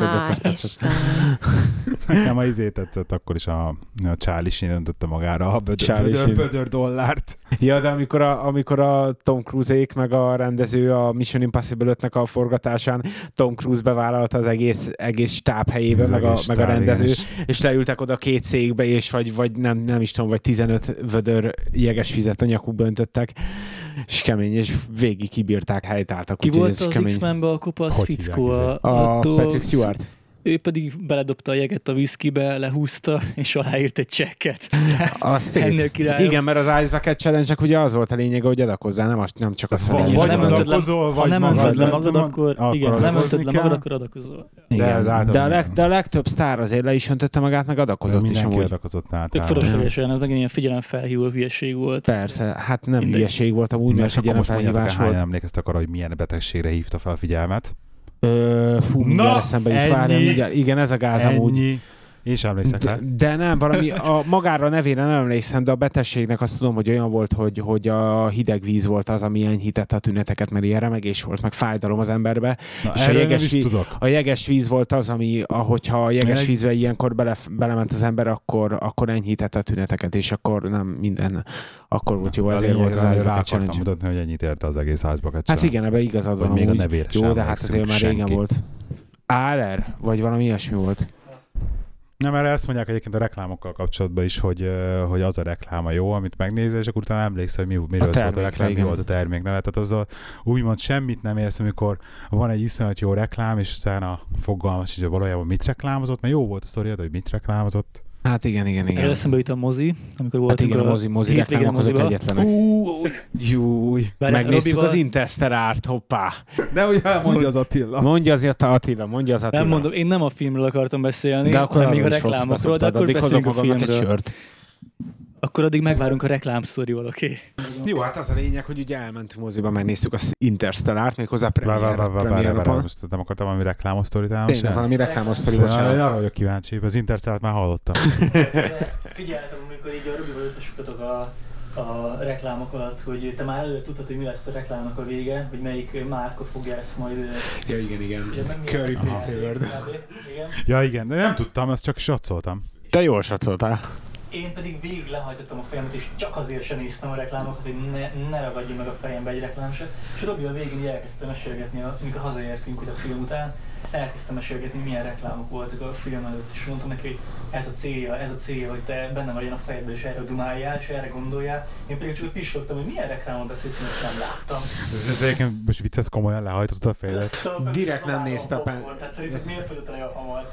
Istenem. [LAUGHS] Nekem a izé tetszett akkor is a, a Charlie Sheen öntötte magára a bödör, bödör, bödör dollárt. Ja, de amikor a, amikor a Tom Cruise-ék meg a rendező a Mission Impossible 5 a forgatásán Tom Cruise bevállalta az egész, egész stáb helyébe, Az meg a, meg a rendező, és- és leültek oda két székbe, és vagy, vagy nem, nem is tudom, vagy 15 vödör jeges vizet a nyakukba öntöttek, és kemény, és végig kibírták, helytáltak. Ki volt ez az kemény. X-Menben a kopasz Hogy fickó? A, A attól- Patrick Stewart. Ő pedig beledobta a jeget a viszkibe, lehúzta, és aláírt egy csekket. [LAUGHS] Hát Ennél. Igen, mert az Ice Bucket challenge ugye az volt a lényege, hogy adakozzál, nem, az, nem csak az, hogy ha vagy nem öntöd le- Ha vagy nem magad öntöd le magad, akkor, akkor igen, nem öntöd le magad, akkor adakozol. Igen. De- de De, a leg, de a legtöbb sztár azért le is öntötte magát, meg adakozott is Mindenki amúgy. adakozott Tök általában. fölöslegesen, ez megint ilyen figyelemfelhívó hülyeség volt. Persze, hát nem hülyeség volt amúgy, mert figyelemfelhívás hányan volt. emlékeztek arra, hogy milyen betegségre hívta fel a figyelmet? Ö, fú, mindjárt Na, eszembe jut, ennyi. várjál. Igen, ez a gáz amúgy. Ennyi. És emlékszek De, rá. de nem, valami, [LAUGHS] a magára nevére nem emlékszem, de a betegségnek azt tudom, hogy olyan volt, hogy, hogy a hideg víz volt az, ami enyhítette a tüneteket, mert ilyen remegés volt, meg fájdalom az emberbe. Na, és a jeges is víz-. A jeges víz volt az, ami, ahogyha a jeges Egy- vízbe ilyenkor bele, belement az ember, akkor, akkor enyhítette a tüneteket, és akkor nem minden, akkor volt jó, ezért volt az akartam Challenge. mutatni, hogy ennyit érte az egész Bucket Hát igen, ebbe igazad van még a nevére Jó, de hát azért már régen volt. Áler? Vagy valami ilyesmi volt. Nem, mert ezt mondják egyébként a reklámokkal kapcsolatban is, hogy, hogy az a rekláma jó, amit megnézel, és akkor utána emlékszel, hogy mi, miről szólt a termékre, reklám, mi igen. volt a termék neve. Tehát azzal úgymond semmit nem érsz, amikor van egy iszonyat jó reklám, és utána fogalmas, hogy valójában mit reklámozott, mert jó volt a sztoriad, hogy mit reklámozott. Hát igen, igen, igen. Eszembe jut a mozi, amikor Hát voltunk igen, a mozi, mozi reklámok azok egyetlenek. Új, júj. Megnéztük Robival- az Interstellárt, hoppá. De ugye elmondja az Attila. Mondja azért a Attila, mondja az Attila. Nem mondom, én nem a filmről akartam beszélni, de akkor hanem még a reklámokról, de akkor addig hozok a magamnak egy filmről. sört. Akkor addig megvárunk a reklámsztorival, oké? Jó, hát az a lényeg, hogy ugye elmentünk moziba, megnéztük az Interstellárt, méghozzá premier, várj, várj, premier várj, várj, napon. most nem akartam valami reklámosztorit Tényleg elmondani. valami reklámos sztori, Szóval bocsánat. arra vagyok kíváncsi, az Interstellát már hallottam. [LAUGHS] Figyeltem, amikor így a Robival összesugtatok a, a reklámok alatt, hogy te már előre tudtad, hogy mi lesz a reklámnak a vége, hogy melyik márka fogja ezt majd... Ja, igen, igen. Curry. Pizza World. Igen. Ja igen, de nem tudtam, ezt csak satszoltam. Te jól satszoltál. Én pedig végig lehajtottam a fejemet, és csak azért sem néztem a reklámokat, hogy ne, ne ragadjon meg a fejembe egy reklám se. És Robi a végén elkezdtem mesélgetni, amikor hazaértünk ugye a film után, elkezdtem mesélgetni, milyen reklámok voltak a film előtt, és mondtam neki, hogy ez a célja, ez a célja, hogy te benne vagy a fejedbe, és erre dumáljál, és erre gondoljál. Én pedig csak úgy pislogtam, hogy milyen reklámot beszélsz, én ezt nem láttam. Ez, egyébként most vicces komolyan lehajtottad a fejedet. Direkt nem nézte a pen- pen. Tehát szerinted miért fogyott olyan hamar?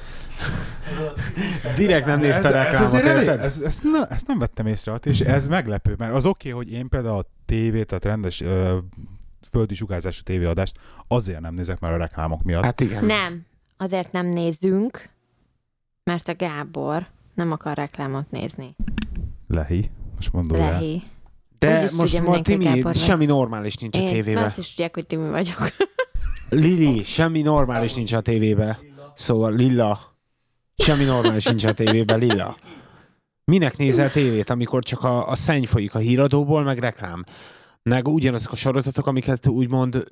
Ez a- Direkt nem nézte a ez, ez, reklámot, azért elég, ez, ezt, ne, ezt nem vettem észre, Ati, és ez meglepő, mert az oké, okay, hogy én például a tévét, tehát rendes ö, földi sugárzású tévéadást azért nem nézek már a reklámok miatt. Hát igen. Nem, azért nem nézzünk, mert a Gábor nem akar reklámot nézni. Lehi, most mondod el. Lehi. De Úgyis most ma Timi, semmi normális nincs a Én tévében. azt is tudják, hogy Timi vagyok. Lili, semmi normális nincs a tévében. Szóval Lilla, semmi normális nincs a tévében, Lilla. Minek nézel tévét, amikor csak a, a szenny folyik a híradóból, meg reklám? Meg ugyanazok a sorozatok, amiket úgymond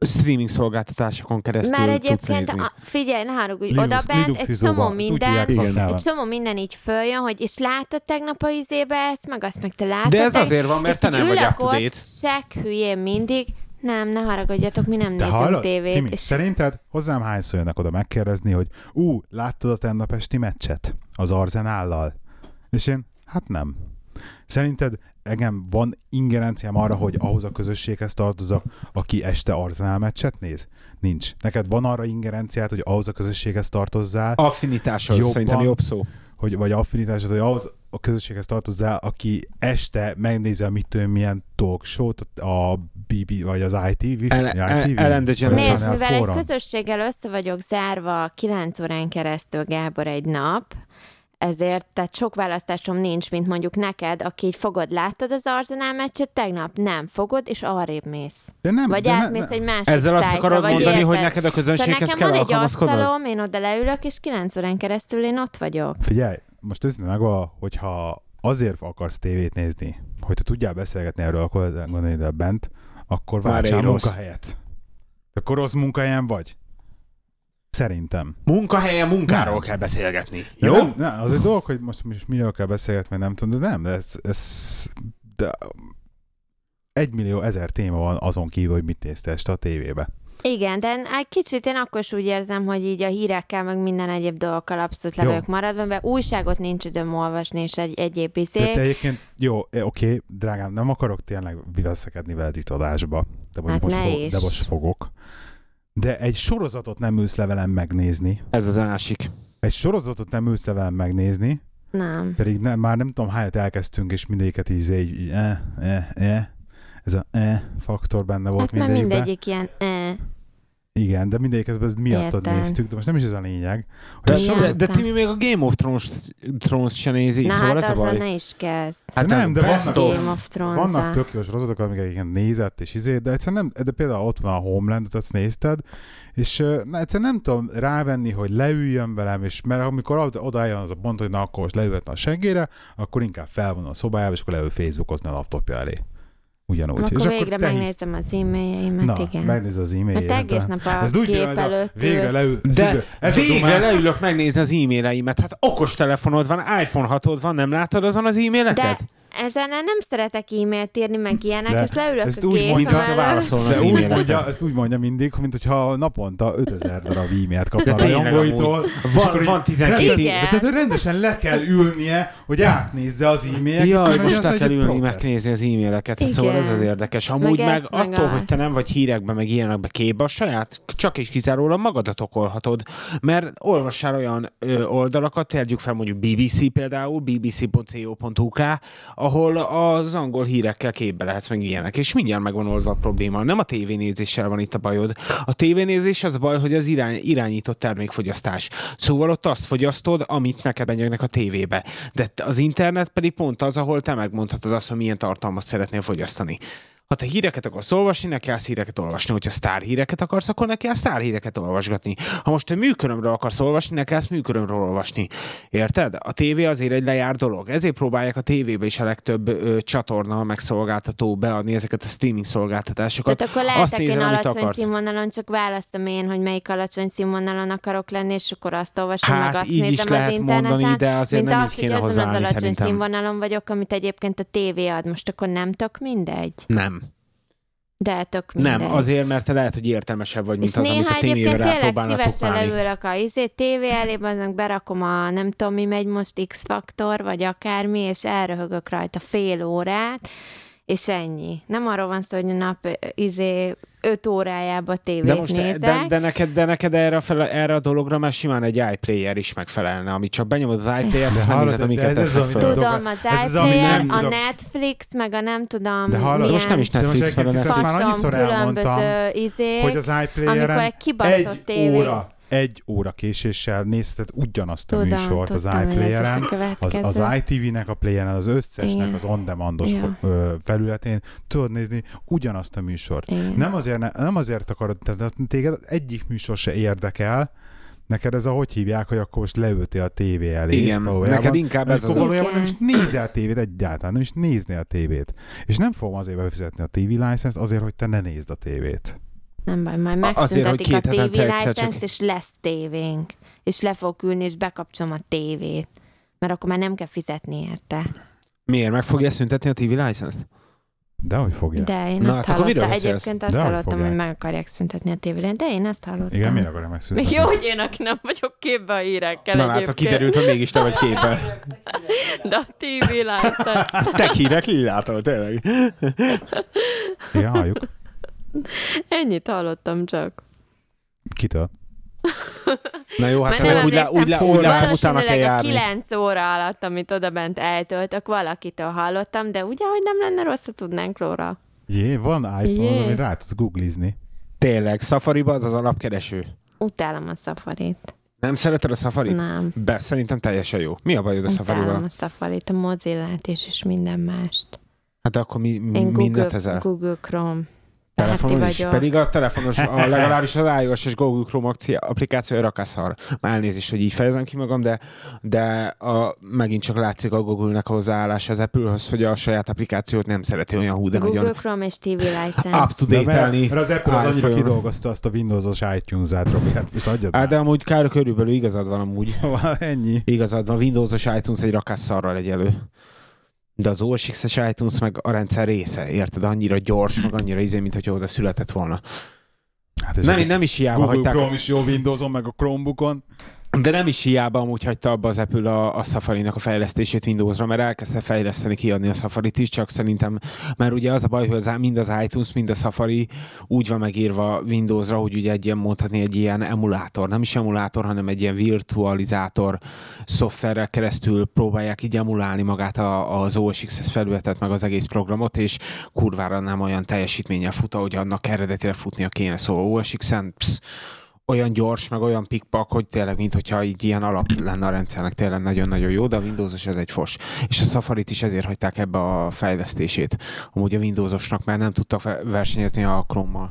streaming szolgáltatásokon keresztül Mert tudsz egyébként, nézni. a, figyelj, ne haragudj, oda bent egy csomó minden, egy csomó minden így följön, hogy és láttad tegnap a izébe ezt, meg azt meg te láttad. De ez azért van, mert te nem vagy up to date. Hülyén mindig. Nem, ne haragudjatok, mi nem Te nézünk hallod? tévét. Timi, és szerinted hozzám hányszor jönnek oda megkérdezni, hogy ú, láttad a tennap esti meccset az Arzenállal? És én, hát nem. Szerinted engem van ingerenciám arra, hogy ahhoz a közösséghez tartozok, aki este Arzenál meccset néz? Nincs. Neked van arra ingerenciát, hogy ahhoz a közösséghez tartozzál, Affinitáshoz Jobban. szerintem jobb szó. hogy, vagy affinitásod, hogy ahhoz a közösséghez tartozzál, aki este megnézi a mit tudom, milyen talk show-t, a BB, vagy az ITV Ellen DeGeneres. mivel egy 4-on. közösséggel össze vagyok zárva 9 órán keresztül, Gábor, egy nap, ezért tehát sok választásom nincs, mint mondjuk neked, aki így fogod, láttad az Arsenal meccset tegnap? Nem, fogod, és arrébb mész. De nem, Vagy de átmész ne- egy másik Ezzel azt szájtra, akarod vagy mondani, érted? hogy neked a Szóval közönséghez nekem kell van egy alkalmazkodnod? asztalom, én oda leülök, és 9 órán keresztül én ott vagyok. Figyelj, most őszintén megvan, hogyha azért akarsz tévét nézni, hogy te tudjál beszélgetni erről, akkor gondolj ide bent, akkor váltsál egy rossz. munkahelyet. Akkor rossz munkahelyen vagy. Szerintem. Munkahelyen munkáról Nem. kell beszélgetni. De Jó? Nem, nem, az egy dolog, hogy most, most miről kell beszélgetni, nem tudom, de nem, de ez, ez de egy millió ezer téma van azon kívül, hogy mit nézte este a tévébe. Igen, de egy kicsit én akkor is úgy érzem, hogy így a hírekkel, meg minden egyéb dolgokkal abszolút le vagyok maradva, mert újságot nincs időm olvasni, és egy, egyéb Tehát izék. egyébként, jó, eh, oké, drágám, nem akarok tényleg viveszekedni veled itt adásba, de most, Hát most, ne fog, is. de most fogok. De egy sorozatot nem ülsz le velem megnézni. Ez az másik. Egy sorozatot nem ülsz le velem megnézni, Nem. pedig nem, már nem tudom, hányat elkezdtünk, és mindegyiket így, így, így eh, eh, eh. Ez a eh faktor benne volt Hát már mindegyikben. mindegyik ilyen, eh. Igen, de mindegyiket ez miattad Értem. néztük, de most nem is ez a lényeg. De, de, sorozat- de Timi még a Game of Thrones, Thrones se nézi, Na szóval hát ez a baj. ne is kezd. Hát Nem, de vannak-. Game of thrones Vannak tök jó sorozatok, amiket igen nézett, és izé, de egyszerűen nem, de például ott van a Homeland, azt nézted, és na, egyszerűen nem tudom rávenni, hogy leüljön velem, és mert amikor oda- odaálljon az a pont, hogy na akkor most leülhetne a seggére, akkor inkább felvon a szobájába, és akkor leül Facebookozni a laptopja elé. Ugyanúgy. Akkor és végre hisz- megnézem az e-mailjeimet, Na, igen. megnézd az e-mailjét. Mert egész nap a Ez gép a- előtt Végre leül. De ez végre leülök megnézni az e-maileimet. Hát okos telefonod van, iPhone 6 van, nem látod azon az e-maileket? De ezen nem szeretek e-mailt írni, meg ilyenek, De ezt leülök ezt a úgy gép Mint hogyha mellett. válaszolna az úgy mondja, ezt úgy mondja mindig, mint hogyha naponta 5000 darab e-mailt kapna a rajongóitól. Van, van 12 rendesen- Igen. de Tehát rendesen le kell ülnie, hogy átnézze az e-maileket. Jaj, most le kell ülni, megnézni az e-maileket. Igen. Szóval ez az érdekes. Amúgy Meg meg, attól, hogy te nem vagy hírekben, meg ilyenekbe képbe, a saját, csak és kizárólag magadat okolhatod. Mert olvassál olyan ö, oldalakat, térjük fel mondjuk BBC például, bbc.co.uk, ahol az angol hírekkel képbe lehetsz, meg ilyenek. És mindjárt megvan oldva a probléma. Nem a tévénézéssel van itt a bajod. A tévénézés az baj, hogy az irány, irányított termékfogyasztás. Szóval ott azt fogyasztod, amit neked benyegnek a tévébe. De az internet pedig pont az, ahol te megmondhatod azt, hogy milyen tartalmat szeretnél fogyasztani. Ha te híreket akarsz olvasni, ne kell híreket olvasni. Hogyha sztár híreket akarsz, akkor ne kell sztár híreket olvasgatni. Ha most te műkörömről akarsz olvasni, ne kell műkörömről olvasni. Érted? A tévé azért egy lejár dolog. Ezért próbálják a tévébe is a legtöbb ö, csatorna megszolgáltató beadni ezeket a streaming szolgáltatásokat. Tehát akkor Azt lehetek én alacsony akarsz. színvonalon, csak választom én, hogy melyik alacsony színvonalon akarok lenni, és akkor azt olvasom, meg Hát azt így is nézem lehet az interneten. mondani, de azért mint nem az, így kéne hogy azon az alacsony szerintem. színvonalon vagyok, amit egyébként a tévé ad. Most akkor nem tök mindegy. Nem. De tök mindegy. Nem, azért, mert te lehet, hogy értelmesebb vagy, mint és az, amit néha a egyébként tévével tényleg rápróbálna szívesen leülök a izé, tévé elé, aznak berakom a nem tudom mi megy most X-faktor, vagy akármi, és elröhögök rajta fél órát, és ennyi. Nem arról van szó, hogy a nap izé öt órájába tévét De most nézek. de, de, neked, de neked erre, a fele, erre a dologra már simán egy iPlayer is megfelelne, amit csak benyomod az iPlayer-t, és megnézed, amiket ez az, tesznek fel. Tudom, az ami iPlayer, a. Netflix, meg a nem tudom De hallod, milyen most nem is Netflix, mert a Netflix. faszom, különböző izék, hogy az amikor iPlayer-en egy kibaszott egy tévé... óra, egy óra késéssel nézted ugyanazt a Tudom, műsort az iPlayer-en, az, az ITV-nek a playen, az összesnek Igen. az on-demandos Ja. felületén tudod nézni ugyanazt a műsort. Igen. Nem azért, ne, nem azért akarod, tehát téged egyik műsor se érdekel, neked ez a hogy hívják, hogy akkor most leültél a tévé elé. Igen, valójában. neked inkább ez akkor az a... valójában nem is nézel tévét egyáltalán, nem is néznél a tévét. És nem fogom azért befizetni a TV license azért, hogy te ne nézd a tévét. Nem baj, majd A- azért, hogy megszüntetik a TV egyszer csak- license és lesz tévénk. És le fog ülni, és bekapcsolom a tévét. Mert akkor már nem kell fizetni érte. Miért? Meg fogja szüntetni a TV license-t? De hogy fogja? De én Na, azt hát hallottam, egyébként azt De hogy hallottam, fogják? hogy meg akarják szüntetni a tévét. De én ezt hallottam. Igen, miért akarja Még megszüntetni? jó, hogy én, aki nem vagyok képbe a hírekkel Na látod, egyébként. kiderült, hogy mégis te vagy [LAUGHS] képen. De a TV license. Te hírek lilától, tényleg. Igen, halljuk. [LAUGHS] Ennyit hallottam csak. Kitől? Na jó, hát nem úgy, lá, úgy, lá, úgy látom, utána kell Valószínűleg a járni. kilenc óra alatt, amit oda bent eltöltök, valakitől hallottam, de ugye, hogy nem lenne rossz, ha tudnánk róla. Jé, van iPhone, Jé. ami rá tudsz googlizni. Tényleg, Safari-ba az az alapkereső. Utálom a safarit. Nem szereted a Safari-t? Nem. Be, szerintem teljesen jó. Mi a bajod a Utálom Safari-val? a safarit, a Mozillát és, és minden mást. Hát akkor mi, Én mi Google, mindent ezzel? Google Chrome. Telefonon is. vagyok. Pedig a telefonos, a [LAUGHS] legalábbis az iOS és Google Chrome akci- applikációja rakaszar. Már elnézést, hogy így fejezem ki magam, de, de a, megint csak látszik a Google-nek a hozzáállása az Apple-höz, hogy a saját applikációt nem szereti olyan hú, de Google nagyon Chrome és TV license. up to De mert, mert az Apple az annyira kidolgozta azt a Windows-os iTunes-át, Robi, hát most adjad Á, de amúgy kár, körülbelül igazad van amúgy. Szóval ennyi. Igazad van, Windows-os iTunes egy rakás szarral egyelő. De az OS X-es iTunes meg a rendszer része, érted? Annyira gyors, meg annyira izé, mint hogy oda született volna. Hát és Nem, nem is hiába Google hagyták. Chrome is jó Windows-on, meg a Chromebookon. De nem is hiába amúgy hagyta abba az Apple a, a Safari-nak a fejlesztését Windowsra, mert elkezdte fejleszteni, kiadni a Safari-t is, csak szerintem, mert ugye az a baj, hogy az, mind az iTunes, mind a Safari úgy van megírva Windowsra, hogy ugye egy ilyen mondhatni egy ilyen emulátor, nem is emulátor, hanem egy ilyen virtualizátor szoftverrel keresztül próbálják így emulálni magát a, az OS X felületet, meg az egész programot, és kurvára nem olyan teljesítménnyel fut, ahogy annak eredetileg futnia kéne. Szóval OS X-en psz, olyan gyors, meg olyan pikpak, hogy tényleg, mint hogyha így ilyen alap lenne a rendszernek, tényleg nagyon-nagyon jó, de a Windowsos ez egy fos. És a Safari-t is ezért hagyták ebbe a fejlesztését. Amúgy a Windowsosnak már nem tudtak ve- versenyezni a Chrome-mal.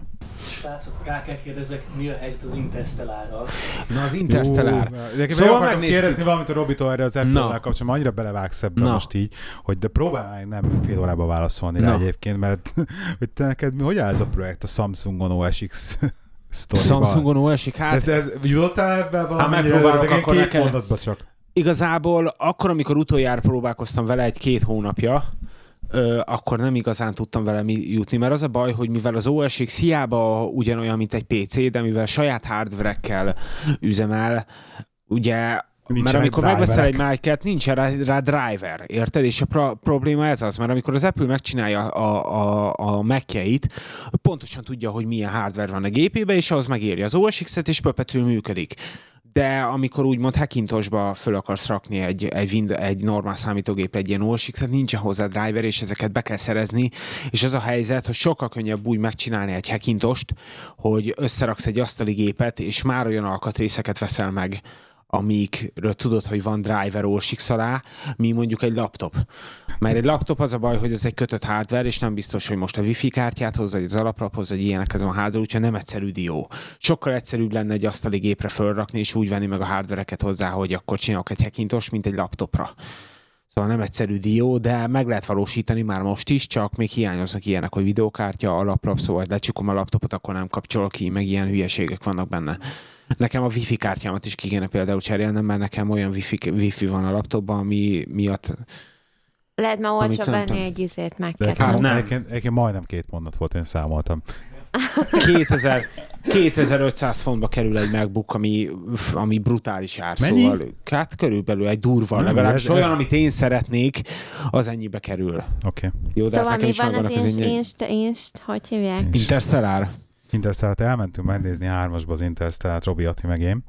Srácok, rá kell kérdezzek, mi a helyzet az Interstellárral? Na az Interstellar. Jó, Szóval megnéztük. kérdezni valamit a Robitól erre az Na. Apple-vel kapcsolatban, annyira belevágsz ebbe Na. most így, hogy de próbálj meg nem fél órában válaszolni rá Na. egyébként, mert [LAUGHS] hogy te neked mi, hogy áll ez a projekt a Samsungon OS X sztorival? Samsungon OS-ig, hát Ez, ez, jutottál ebben valamire? megpróbálok, de én akkor két nekem- mondatba csak. igazából akkor, amikor utoljára próbálkoztam vele egy-két hónapja, ö, akkor nem igazán tudtam vele mi jutni, mert az a baj, hogy mivel az OS X hiába ugyanolyan, mint egy PC, de mivel saját hardverekkel üzemel, ugye Nincsenek mert amikor megveszel egy driverek. Mac-et, nincs rá, rá driver, érted? És a pro- probléma ez az, mert amikor az Apple megcsinálja a, a, a Mac-jeit, pontosan tudja, hogy milyen hardware van a gépébe, és ahhoz megírja az OS X-et, és perpetuál működik. De amikor úgymond Hackintosba föl akarsz rakni egy, egy, Wind- egy normál számítógép egy ilyen OS X-et, nincsen hozzá driver, és ezeket be kell szerezni, és az a helyzet, hogy sokkal könnyebb úgy megcsinálni egy Hackintost, hogy összeraksz egy asztali gépet, és már olyan alkatrészeket veszel meg, amikről tudod, hogy van driver OS X alá, mi mondjuk egy laptop. Mert egy laptop az a baj, hogy ez egy kötött hardware, és nem biztos, hogy most a wifi kártyát hozza, vagy az alaplaphoz, vagy ilyenekhez van hardware, úgyhogy nem egyszerű dió. Sokkal egyszerűbb lenne egy asztali gépre fölrakni, és úgy venni meg a hardvereket hozzá, hogy akkor csinálok egy Hackintosh, mint egy laptopra. Szóval nem egyszerű dió, de meg lehet valósítani már most is, csak még hiányoznak ilyenek, hogy videokártya, alaplap, szóval lecsukom a laptopot, akkor nem kapcsol ki, meg ilyen hülyeségek vannak benne. Nekem a wifi kártyámat is ki kéne például cserélnem, mert nekem olyan wifi, wifi van a laptopban, ami miatt Lehet már Amit olcsó nem venni egy izét meg De Hát egyébként, nem. egyébként, egyébként majdnem két mondat volt, én számoltam. 2000, 2500 fontba kerül egy MacBook, ami, ami brutális ár. Mennyi? Szóval, hát körülbelül egy durva, Nem, legalábbis ez- olyan, ez- amit én szeretnék, az ennyibe kerül. Oké. Okay. Jó, de Szóval hát nekem mi is van az az inst, én... inst, inst, hogy hívják? Interstellar? Interstellát elmentünk megnézni hármasba az Interstellát, Robi, Ati meg én.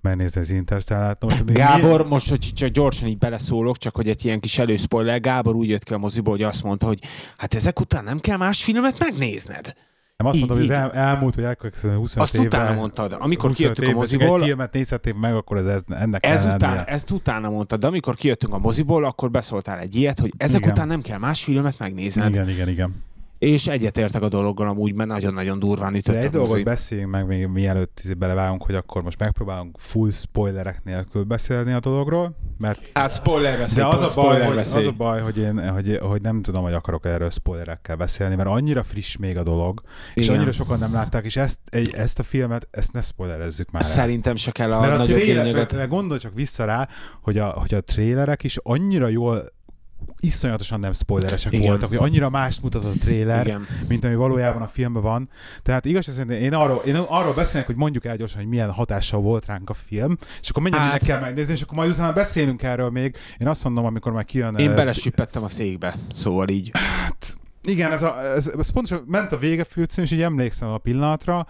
Megnézni az Interstellát. Most, Gábor, most, hogy csak gyorsan így beleszólok, csak hogy egy ilyen kis előszpoiler, Gábor úgy jött ki a moziból, hogy azt mondta, hogy hát ezek után nem kell más filmet megnézned. Nem azt így- mondom, hogy az el, elmúlt, vagy elkövetkező 25 Azt évvel, utána mondtad. Amikor 25 kijöttünk a moziból, Egy filmet nézhetnék meg, akkor ez, ez ennek ez után, ezt utána mondtad, de amikor kijöttünk a moziból, akkor beszóltál egy ilyet, hogy ezek Igen. után nem kell más filmet megnézned. Igen, igen, igen. És egyetértek a dologgal amúgy, mert nagyon-nagyon durván ütött De egy dolgot mozi. beszéljünk meg, még mielőtt belevágunk, hogy akkor most megpróbálunk full spoilerek nélkül beszélni a dologról, mert Hát spoiler de az a, baj, hogy, az a baj, hogy én hogy, hogy nem tudom, hogy akarok erről spoilerekkel beszélni, mert annyira friss még a dolog, és Igen. annyira sokan nem látták, és ezt, egy, ezt a filmet, ezt ne spoilerezzük már. Szerintem se kell a Mert a nagyobb lényeget. mert, mert gondolj csak vissza rá, hogy a, hogy a trélerek is annyira jól iszonyatosan nem spoileresek Igen. voltak, hogy annyira mást mutat a tréler, Igen. mint ami valójában a filmben van. Tehát igaz, szerint én arról, én arról beszélek, hogy mondjuk el gyorsan, hogy milyen hatással volt ránk a film, és akkor mindjárt Hát- kell megnézni, és akkor majd utána beszélünk erről még. Én azt mondom, amikor már kijön... Én belesüppettem a székbe, szóval így. Hát, igen, ez, a, ez, ez pontosan ment a vége főcím, és így emlékszem a pillanatra,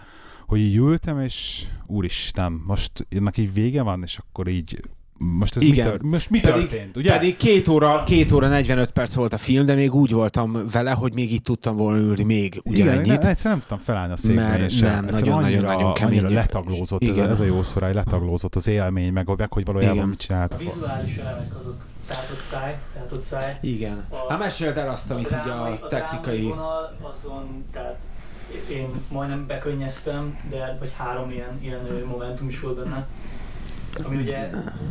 hogy így ültem, és úristen, most ennek így vége van, és akkor így most ez Igen. mi, tör, most mi Pedig- történt, ugye? Pedig két óra, két óra 45 perc volt a film, de még úgy voltam vele, hogy még itt tudtam volna ülni még igen, ugyanennyit. ne, egyszerűen nem tudtam felállni a székben, Mert és nem, nagyon-nagyon-nagyon kemény. annyira letaglózott, ez a, Igen. ez a jó szó, rá, letaglózott az élmény, meg, meg hogy valójában Igen. mit csinált. A vizuális elemek azok tátott száj, tátott száj. Igen. A- Hát meséld el azt, amit ugye drámai- a technikai... vonal azon, tehát én majdnem bekönnyeztem, de vagy három ilyen, ilyen momentum is volt benne. Ami ugye,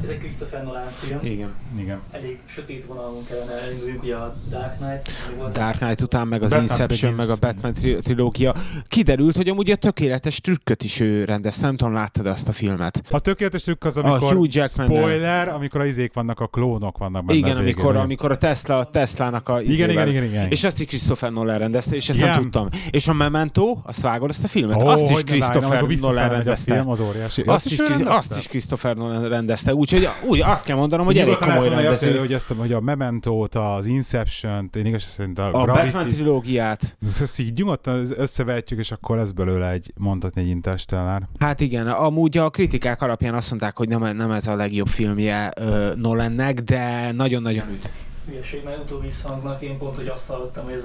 ez egy Christopher Nolan film, Igen. Igen. elég sötét vonalon kellene elinduljuk, ugye a Dark Knight, volt Dark Knight után, meg az Batman Inception, Begins. meg a Batman tri- trilógia. Kiderült, hogy amúgy a tökéletes trükköt is ő rendezte. Nem tudom, láttad azt a filmet? A tökéletes trükk az, A amikor Hugh Jackman- spoiler, amikor a izék vannak, a klónok vannak benne. igen, a végén, amikor, amikor a Tesla, a Teslának a Igen, igen, igen, igen. És azt is Christopher Nolan rendezte, és ezt Igen. nem tudtam. És a Memento, azt vágod azt a filmet? Ó, azt is Christopher Nolan a rendezte. Film, az óriási. Azt is, azt is Christopher Nolan rendezte, úgyhogy úgy azt kell mondanom, hogy elég komoly mondani azt, rendező. hogy ezt, hogy a Memento-t, az Inception-t, én igaz szerint a, A Gravity, Batman trilógiát. ezt így nyugodtan összevetjük, és akkor lesz belőle egy, mondhatni egy Interstellar. Hát igen, amúgy a kritikák alapján azt mondták, hogy nem, nem ez a legjobb filmje uh, Nolannek, de nagyon-nagyon üt. Hülyeség, mert utóbbi visszhangnak. Én pont, hogy azt hallottam, hogy ez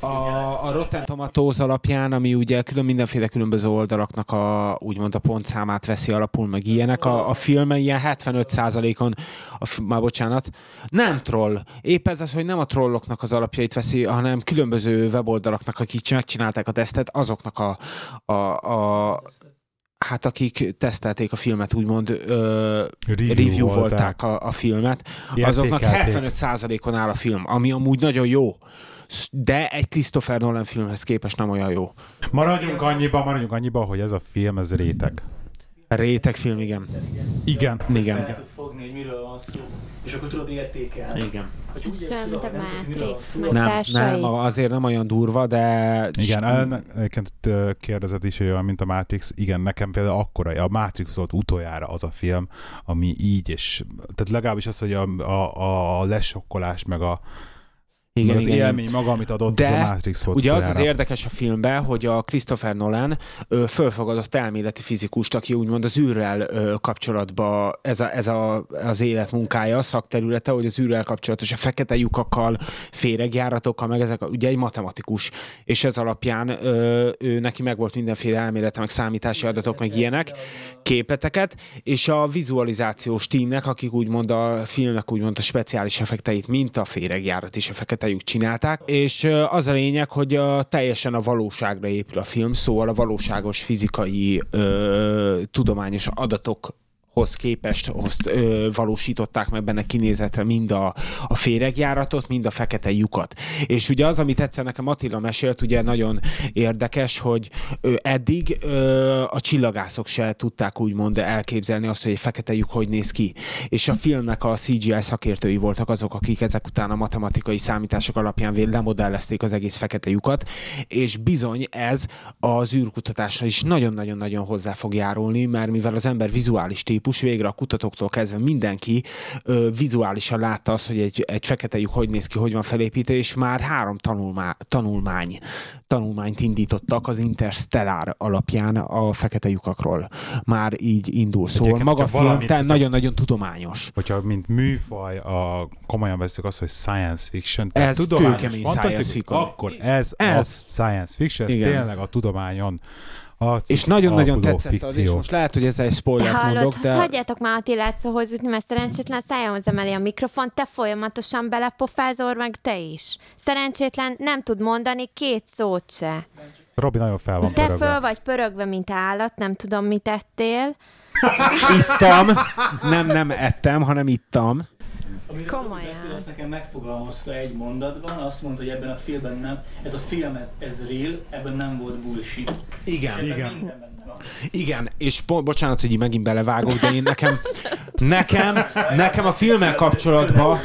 a A, a Rotten Tomatoes alapján, ami ugye külön mindenféle különböző oldalaknak a, úgymond a pontszámát veszi alapul, meg ilyenek, a, a filme ilyen 75%-on, a, már bocsánat, nem troll. Épp ez az, hogy nem a trolloknak az alapjait veszi, hanem különböző weboldalaknak, akik megcsinálták a tesztet, azoknak a, a, a hát akik tesztelték a filmet, úgymond ö, Review, review volták a, a filmet, azoknak Értékelték. 75%-on áll a film, ami amúgy nagyon jó. De egy Christopher Nolan filmhez képest nem olyan jó. Maradjunk annyiba, maradjunk annyiba, hogy ez a film, ez réteg. Réteg film, igen. Igen. Igen. Fel tud fogni, hogy miről van szó, és akkor tudod értékelni. Igen. Hogy Ez mint a Matrix, meg- Nem, nem, azért nem olyan durva, de... Igen, egyébként ö, kérdezed is, hogy olyan, mint a Matrix. Igen, nekem például akkora, a Matrix volt utoljára az a film, ami így, és tehát legalábbis az, hogy a, a, a lesokkolás, meg a, igen, az igen, igen. élmény maga, amit adott, De az a Matrix volt Ugye az az érdekes a filmben, hogy a Christopher Nolan ö, fölfogadott elméleti fizikust, aki úgymond az űrrel ö, kapcsolatba, ez, a, ez a, az életmunkája, a szakterülete, hogy az űrrel kapcsolatos, a fekete lyukakkal, féregjáratokkal, meg ezek, ugye egy matematikus, és ez alapján ö, ő, neki meg volt mindenféle elmélete, meg számítási adatok, meg ilyenek, képleteket, és a vizualizációs tímnek, akik úgymond a filmnek úgymond a speciális effekteit, mint a féregjárat és a fekete lyuk csinálták, és az a lényeg, hogy a, teljesen a valóságra épül a film, szóval a valóságos fizikai ö, tudományos adatok hoz képest azt ö, valósították meg benne kinézetre mind a, a féregjáratot, mind a fekete lyukat. És ugye az, amit egyszer nekem Attila mesélt, ugye nagyon érdekes, hogy ö, eddig ö, a csillagászok se tudták úgymond elképzelni azt, hogy egy fekete lyuk hogy néz ki. És a filmnek a CGI szakértői voltak azok, akik ezek után a matematikai számítások alapján lemodellezték az egész fekete lyukat, és bizony ez az űrkutatásra is nagyon-nagyon-nagyon hozzá fog járulni, mert mivel az ember vizuális típus, végre a kutatóktól kezdve mindenki ö, vizuálisan látta azt, hogy egy, egy fekete lyuk hogy néz ki, hogy van felépítve, és már három tanulmá, tanulmány, tanulmányt indítottak az Interstellar alapján a fekete lyukakról. Már így indul. Szóval maga a film nagyon-nagyon tudományos. Hogyha mint műfaj a, komolyan veszük azt, hogy science fiction, tehát Ez tudományos, science fiction. akkor ez, Ez. a science fiction, ez Igen. tényleg a tudományon a És nagyon-nagyon tetszett az, és fikció. most lehet, hogy ez egy spoilert Hallod, mondok, de... hagyjátok már Attilát szóhoz jutni, mert szerencsétlen szájához emeli a mikrofon, te folyamatosan belepofázol, meg te is. Szerencsétlen nem tud mondani két szót se. Robi nagyon fel van Te pörögve. föl vagy pörögve, mint állat, nem tudom, mit ettél. Ittam, nem, nem ettem, hanem ittam. Amiről Komolyan. Beszél, azt nekem megfogalmazta egy mondatban, azt mondta, hogy ebben a filmben nem, ez a film, ez, ez real, ebben nem volt bullshit. Igen. Igen. minden benne van. Igen, és po- bocsánat, hogy megint belevágok, de én nekem, nekem, nekem a filmmel kapcsolatban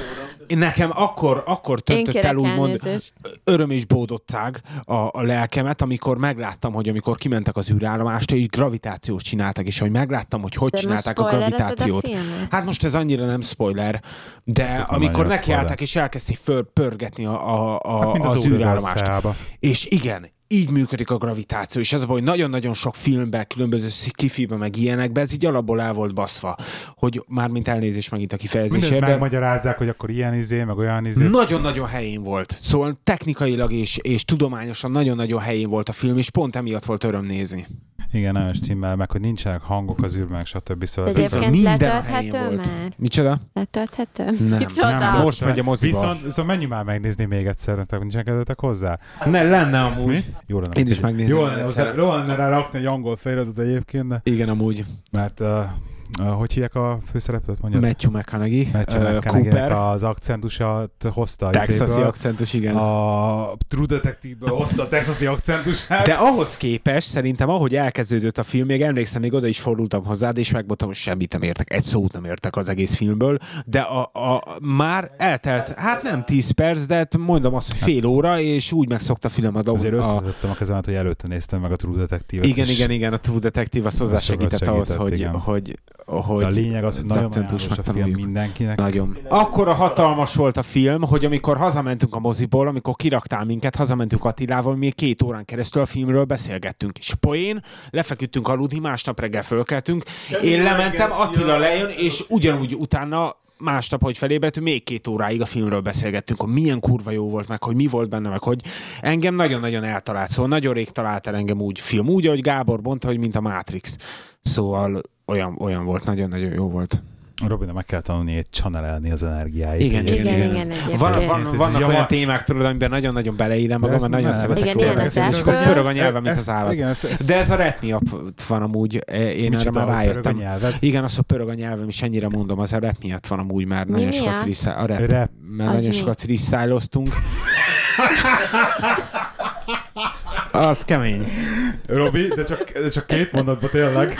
nekem akkor, akkor töltött el úgymond elnézést. öröm és bódottság a, a lelkemet, amikor megláttam, hogy amikor kimentek az űrállomást, és gravitációt csináltak, és hogy megláttam, hogy hogy De most csinálták a gravitációt. A? Hát most ez annyira nem spoiler, de nem amikor nekiálltak és elkezdték föl, pörgetni a, a, a, Hát, az, az űrállomást. És igen, így működik a gravitáció, és ez a baj, hogy nagyon-nagyon sok filmben, különböző skifiben, meg ilyenekben, ez így alapból el volt baszva, hogy már mint elnézés megint a Mindent kifejezésért, de megmagyarázzák, hogy akkor ilyen izé, meg olyan izé. nagyon-nagyon helyén volt. Szóval technikailag és, és tudományosan nagyon-nagyon helyén volt a film, és pont emiatt volt öröm nézni. Igen, nagyon stimmel, meg hogy nincsenek hangok az űrben, stb. Szóval az Egyébként minden letölthető már? Micsoda? Letölthető? Nem. [LAUGHS] Micsoda? Nem, most megy a moziba. Viszont, viszont menjünk már megnézni még egyszer, nektek nincsenek kedvetek hozzá? Ne, lenne amúgy. Mi? Jó lenne. Én is megnézem. Jó lenne, hozzá, jó lenne rá rakni egy angol feliratot egyébként, de, Igen, amúgy. mert uh, hogy hívják a főszereplőt, mondjad? Matthew McConaughey, Matthew McConaughey-nek az akcentusát hozta texasi izéből. akcentus, igen. A True Detective-ből hozta a texasi akcentusát. De ahhoz képest, szerintem, ahogy elkezdődött a film, még emlékszem, még oda is fordultam hozzád, és megmondtam, hogy semmit nem értek, egy szót nem értek az egész filmből, de a, a, már eltelt, hát nem 10 perc, de hát mondom azt, hogy fél óra, és úgy megszokta a film a dolgot. Azért összetettem a kezemet, hogy előtte néztem meg a True Detective-et. igen, igen, igen, a True Detective az Az hozzásegített sokat ahhoz, segített, hogy, igen. hogy, hogy De a lényeg az, hogy nagyon ajánlós a film mindenkinek. Nagyon. Akkora hatalmas volt a film, hogy amikor hazamentünk a moziból, amikor kiraktál minket, hazamentünk Attilával, mi két órán keresztül a filmről beszélgettünk. És poén, lefeküdtünk aludni, másnap reggel fölkeltünk, én lementem, Attila lejön, és ugyanúgy utána másnap, hogy felébredtünk, még két óráig a filmről beszélgettünk, hogy milyen kurva jó volt, meg hogy mi volt benne, meg hogy engem nagyon-nagyon eltalált. Szóval nagyon rég talált el engem úgy film, úgy, ahogy Gábor mondta, hogy mint a Matrix. Szóval olyan, olyan volt, nagyon-nagyon jó volt. Robina meg kell tanulni egy channelelni az energiáit. Igen, Igen, igen, igen, igen. Van, van, Ez vannak java- olyan témák, tudod, amiben nagyon-nagyon beleélem De magam, mert nagyon szeretek Igen, az beszélni, és akkor pörög a nyelvem, mint az állat. Igen, ezt, ezt, De ez a rap miatt van amúgy, eh, én erre már rájöttem. Igen, az, hogy pörög a nyelvem, és ennyire mondom, az a rap miatt van amúgy már Mi nagyon sokat freestyle, a rap, Rap. mert Az nagyon mi? sokat freestyloztunk. [LAUGHS] Az kemény. Robi, de csak, de csak két mondatban tényleg.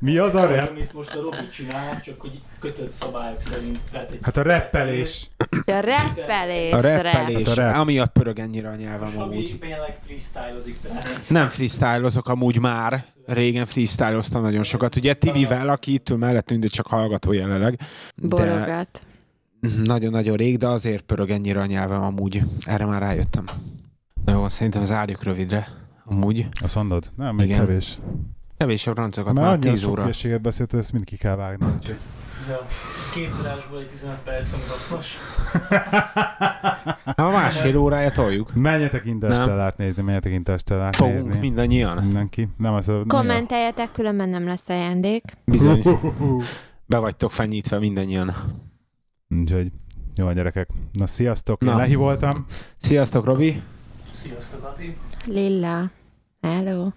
Mi az a rap? Amit most a Robi csinál, csak hogy kötött szabályok szerint. Tehát egy Hát a rappelés. A reppelés. A rap. rappelés, Hát a rap. amiatt pörög ennyire a nyelvem Most Robi amúgy. tényleg freestylozik, tehát Nem freestylozok amúgy már. Régen freestyloztam nagyon sokat. Ugye Tibivel, aki itt ül mellettünk, de csak hallgató jelenleg. De Borogat. nagyon-nagyon rég, de azért pörög ennyire a nyelvem amúgy. Erre már rájöttem. Na jó, szerintem zárjuk rövidre. Amúgy. Azt mondod? Nem, még Igen. kevés. Kevés a francokat, Mert már annyira 10 sok óra. hülyeséget beszélt, ezt mind ki kell vágni. ja, két órásból egy 15 perc, ami hasznos. Na, a másfél órája toljuk. Menjetek Interstellárt nézni, menjetek Interstellárt Fogunk nézni. mindannyian. Mindenki. Nem az a... Kommenteljetek, különben nem lesz ajándék. Bizony. [LAUGHS] Be vagytok fenyítve mindannyian. Úgyhogy jó van, gyerekek. Na, sziasztok. Én Na. Lehi voltam. Sziasztok, Robi! Sziasztok, Ati! Lilla. Hello.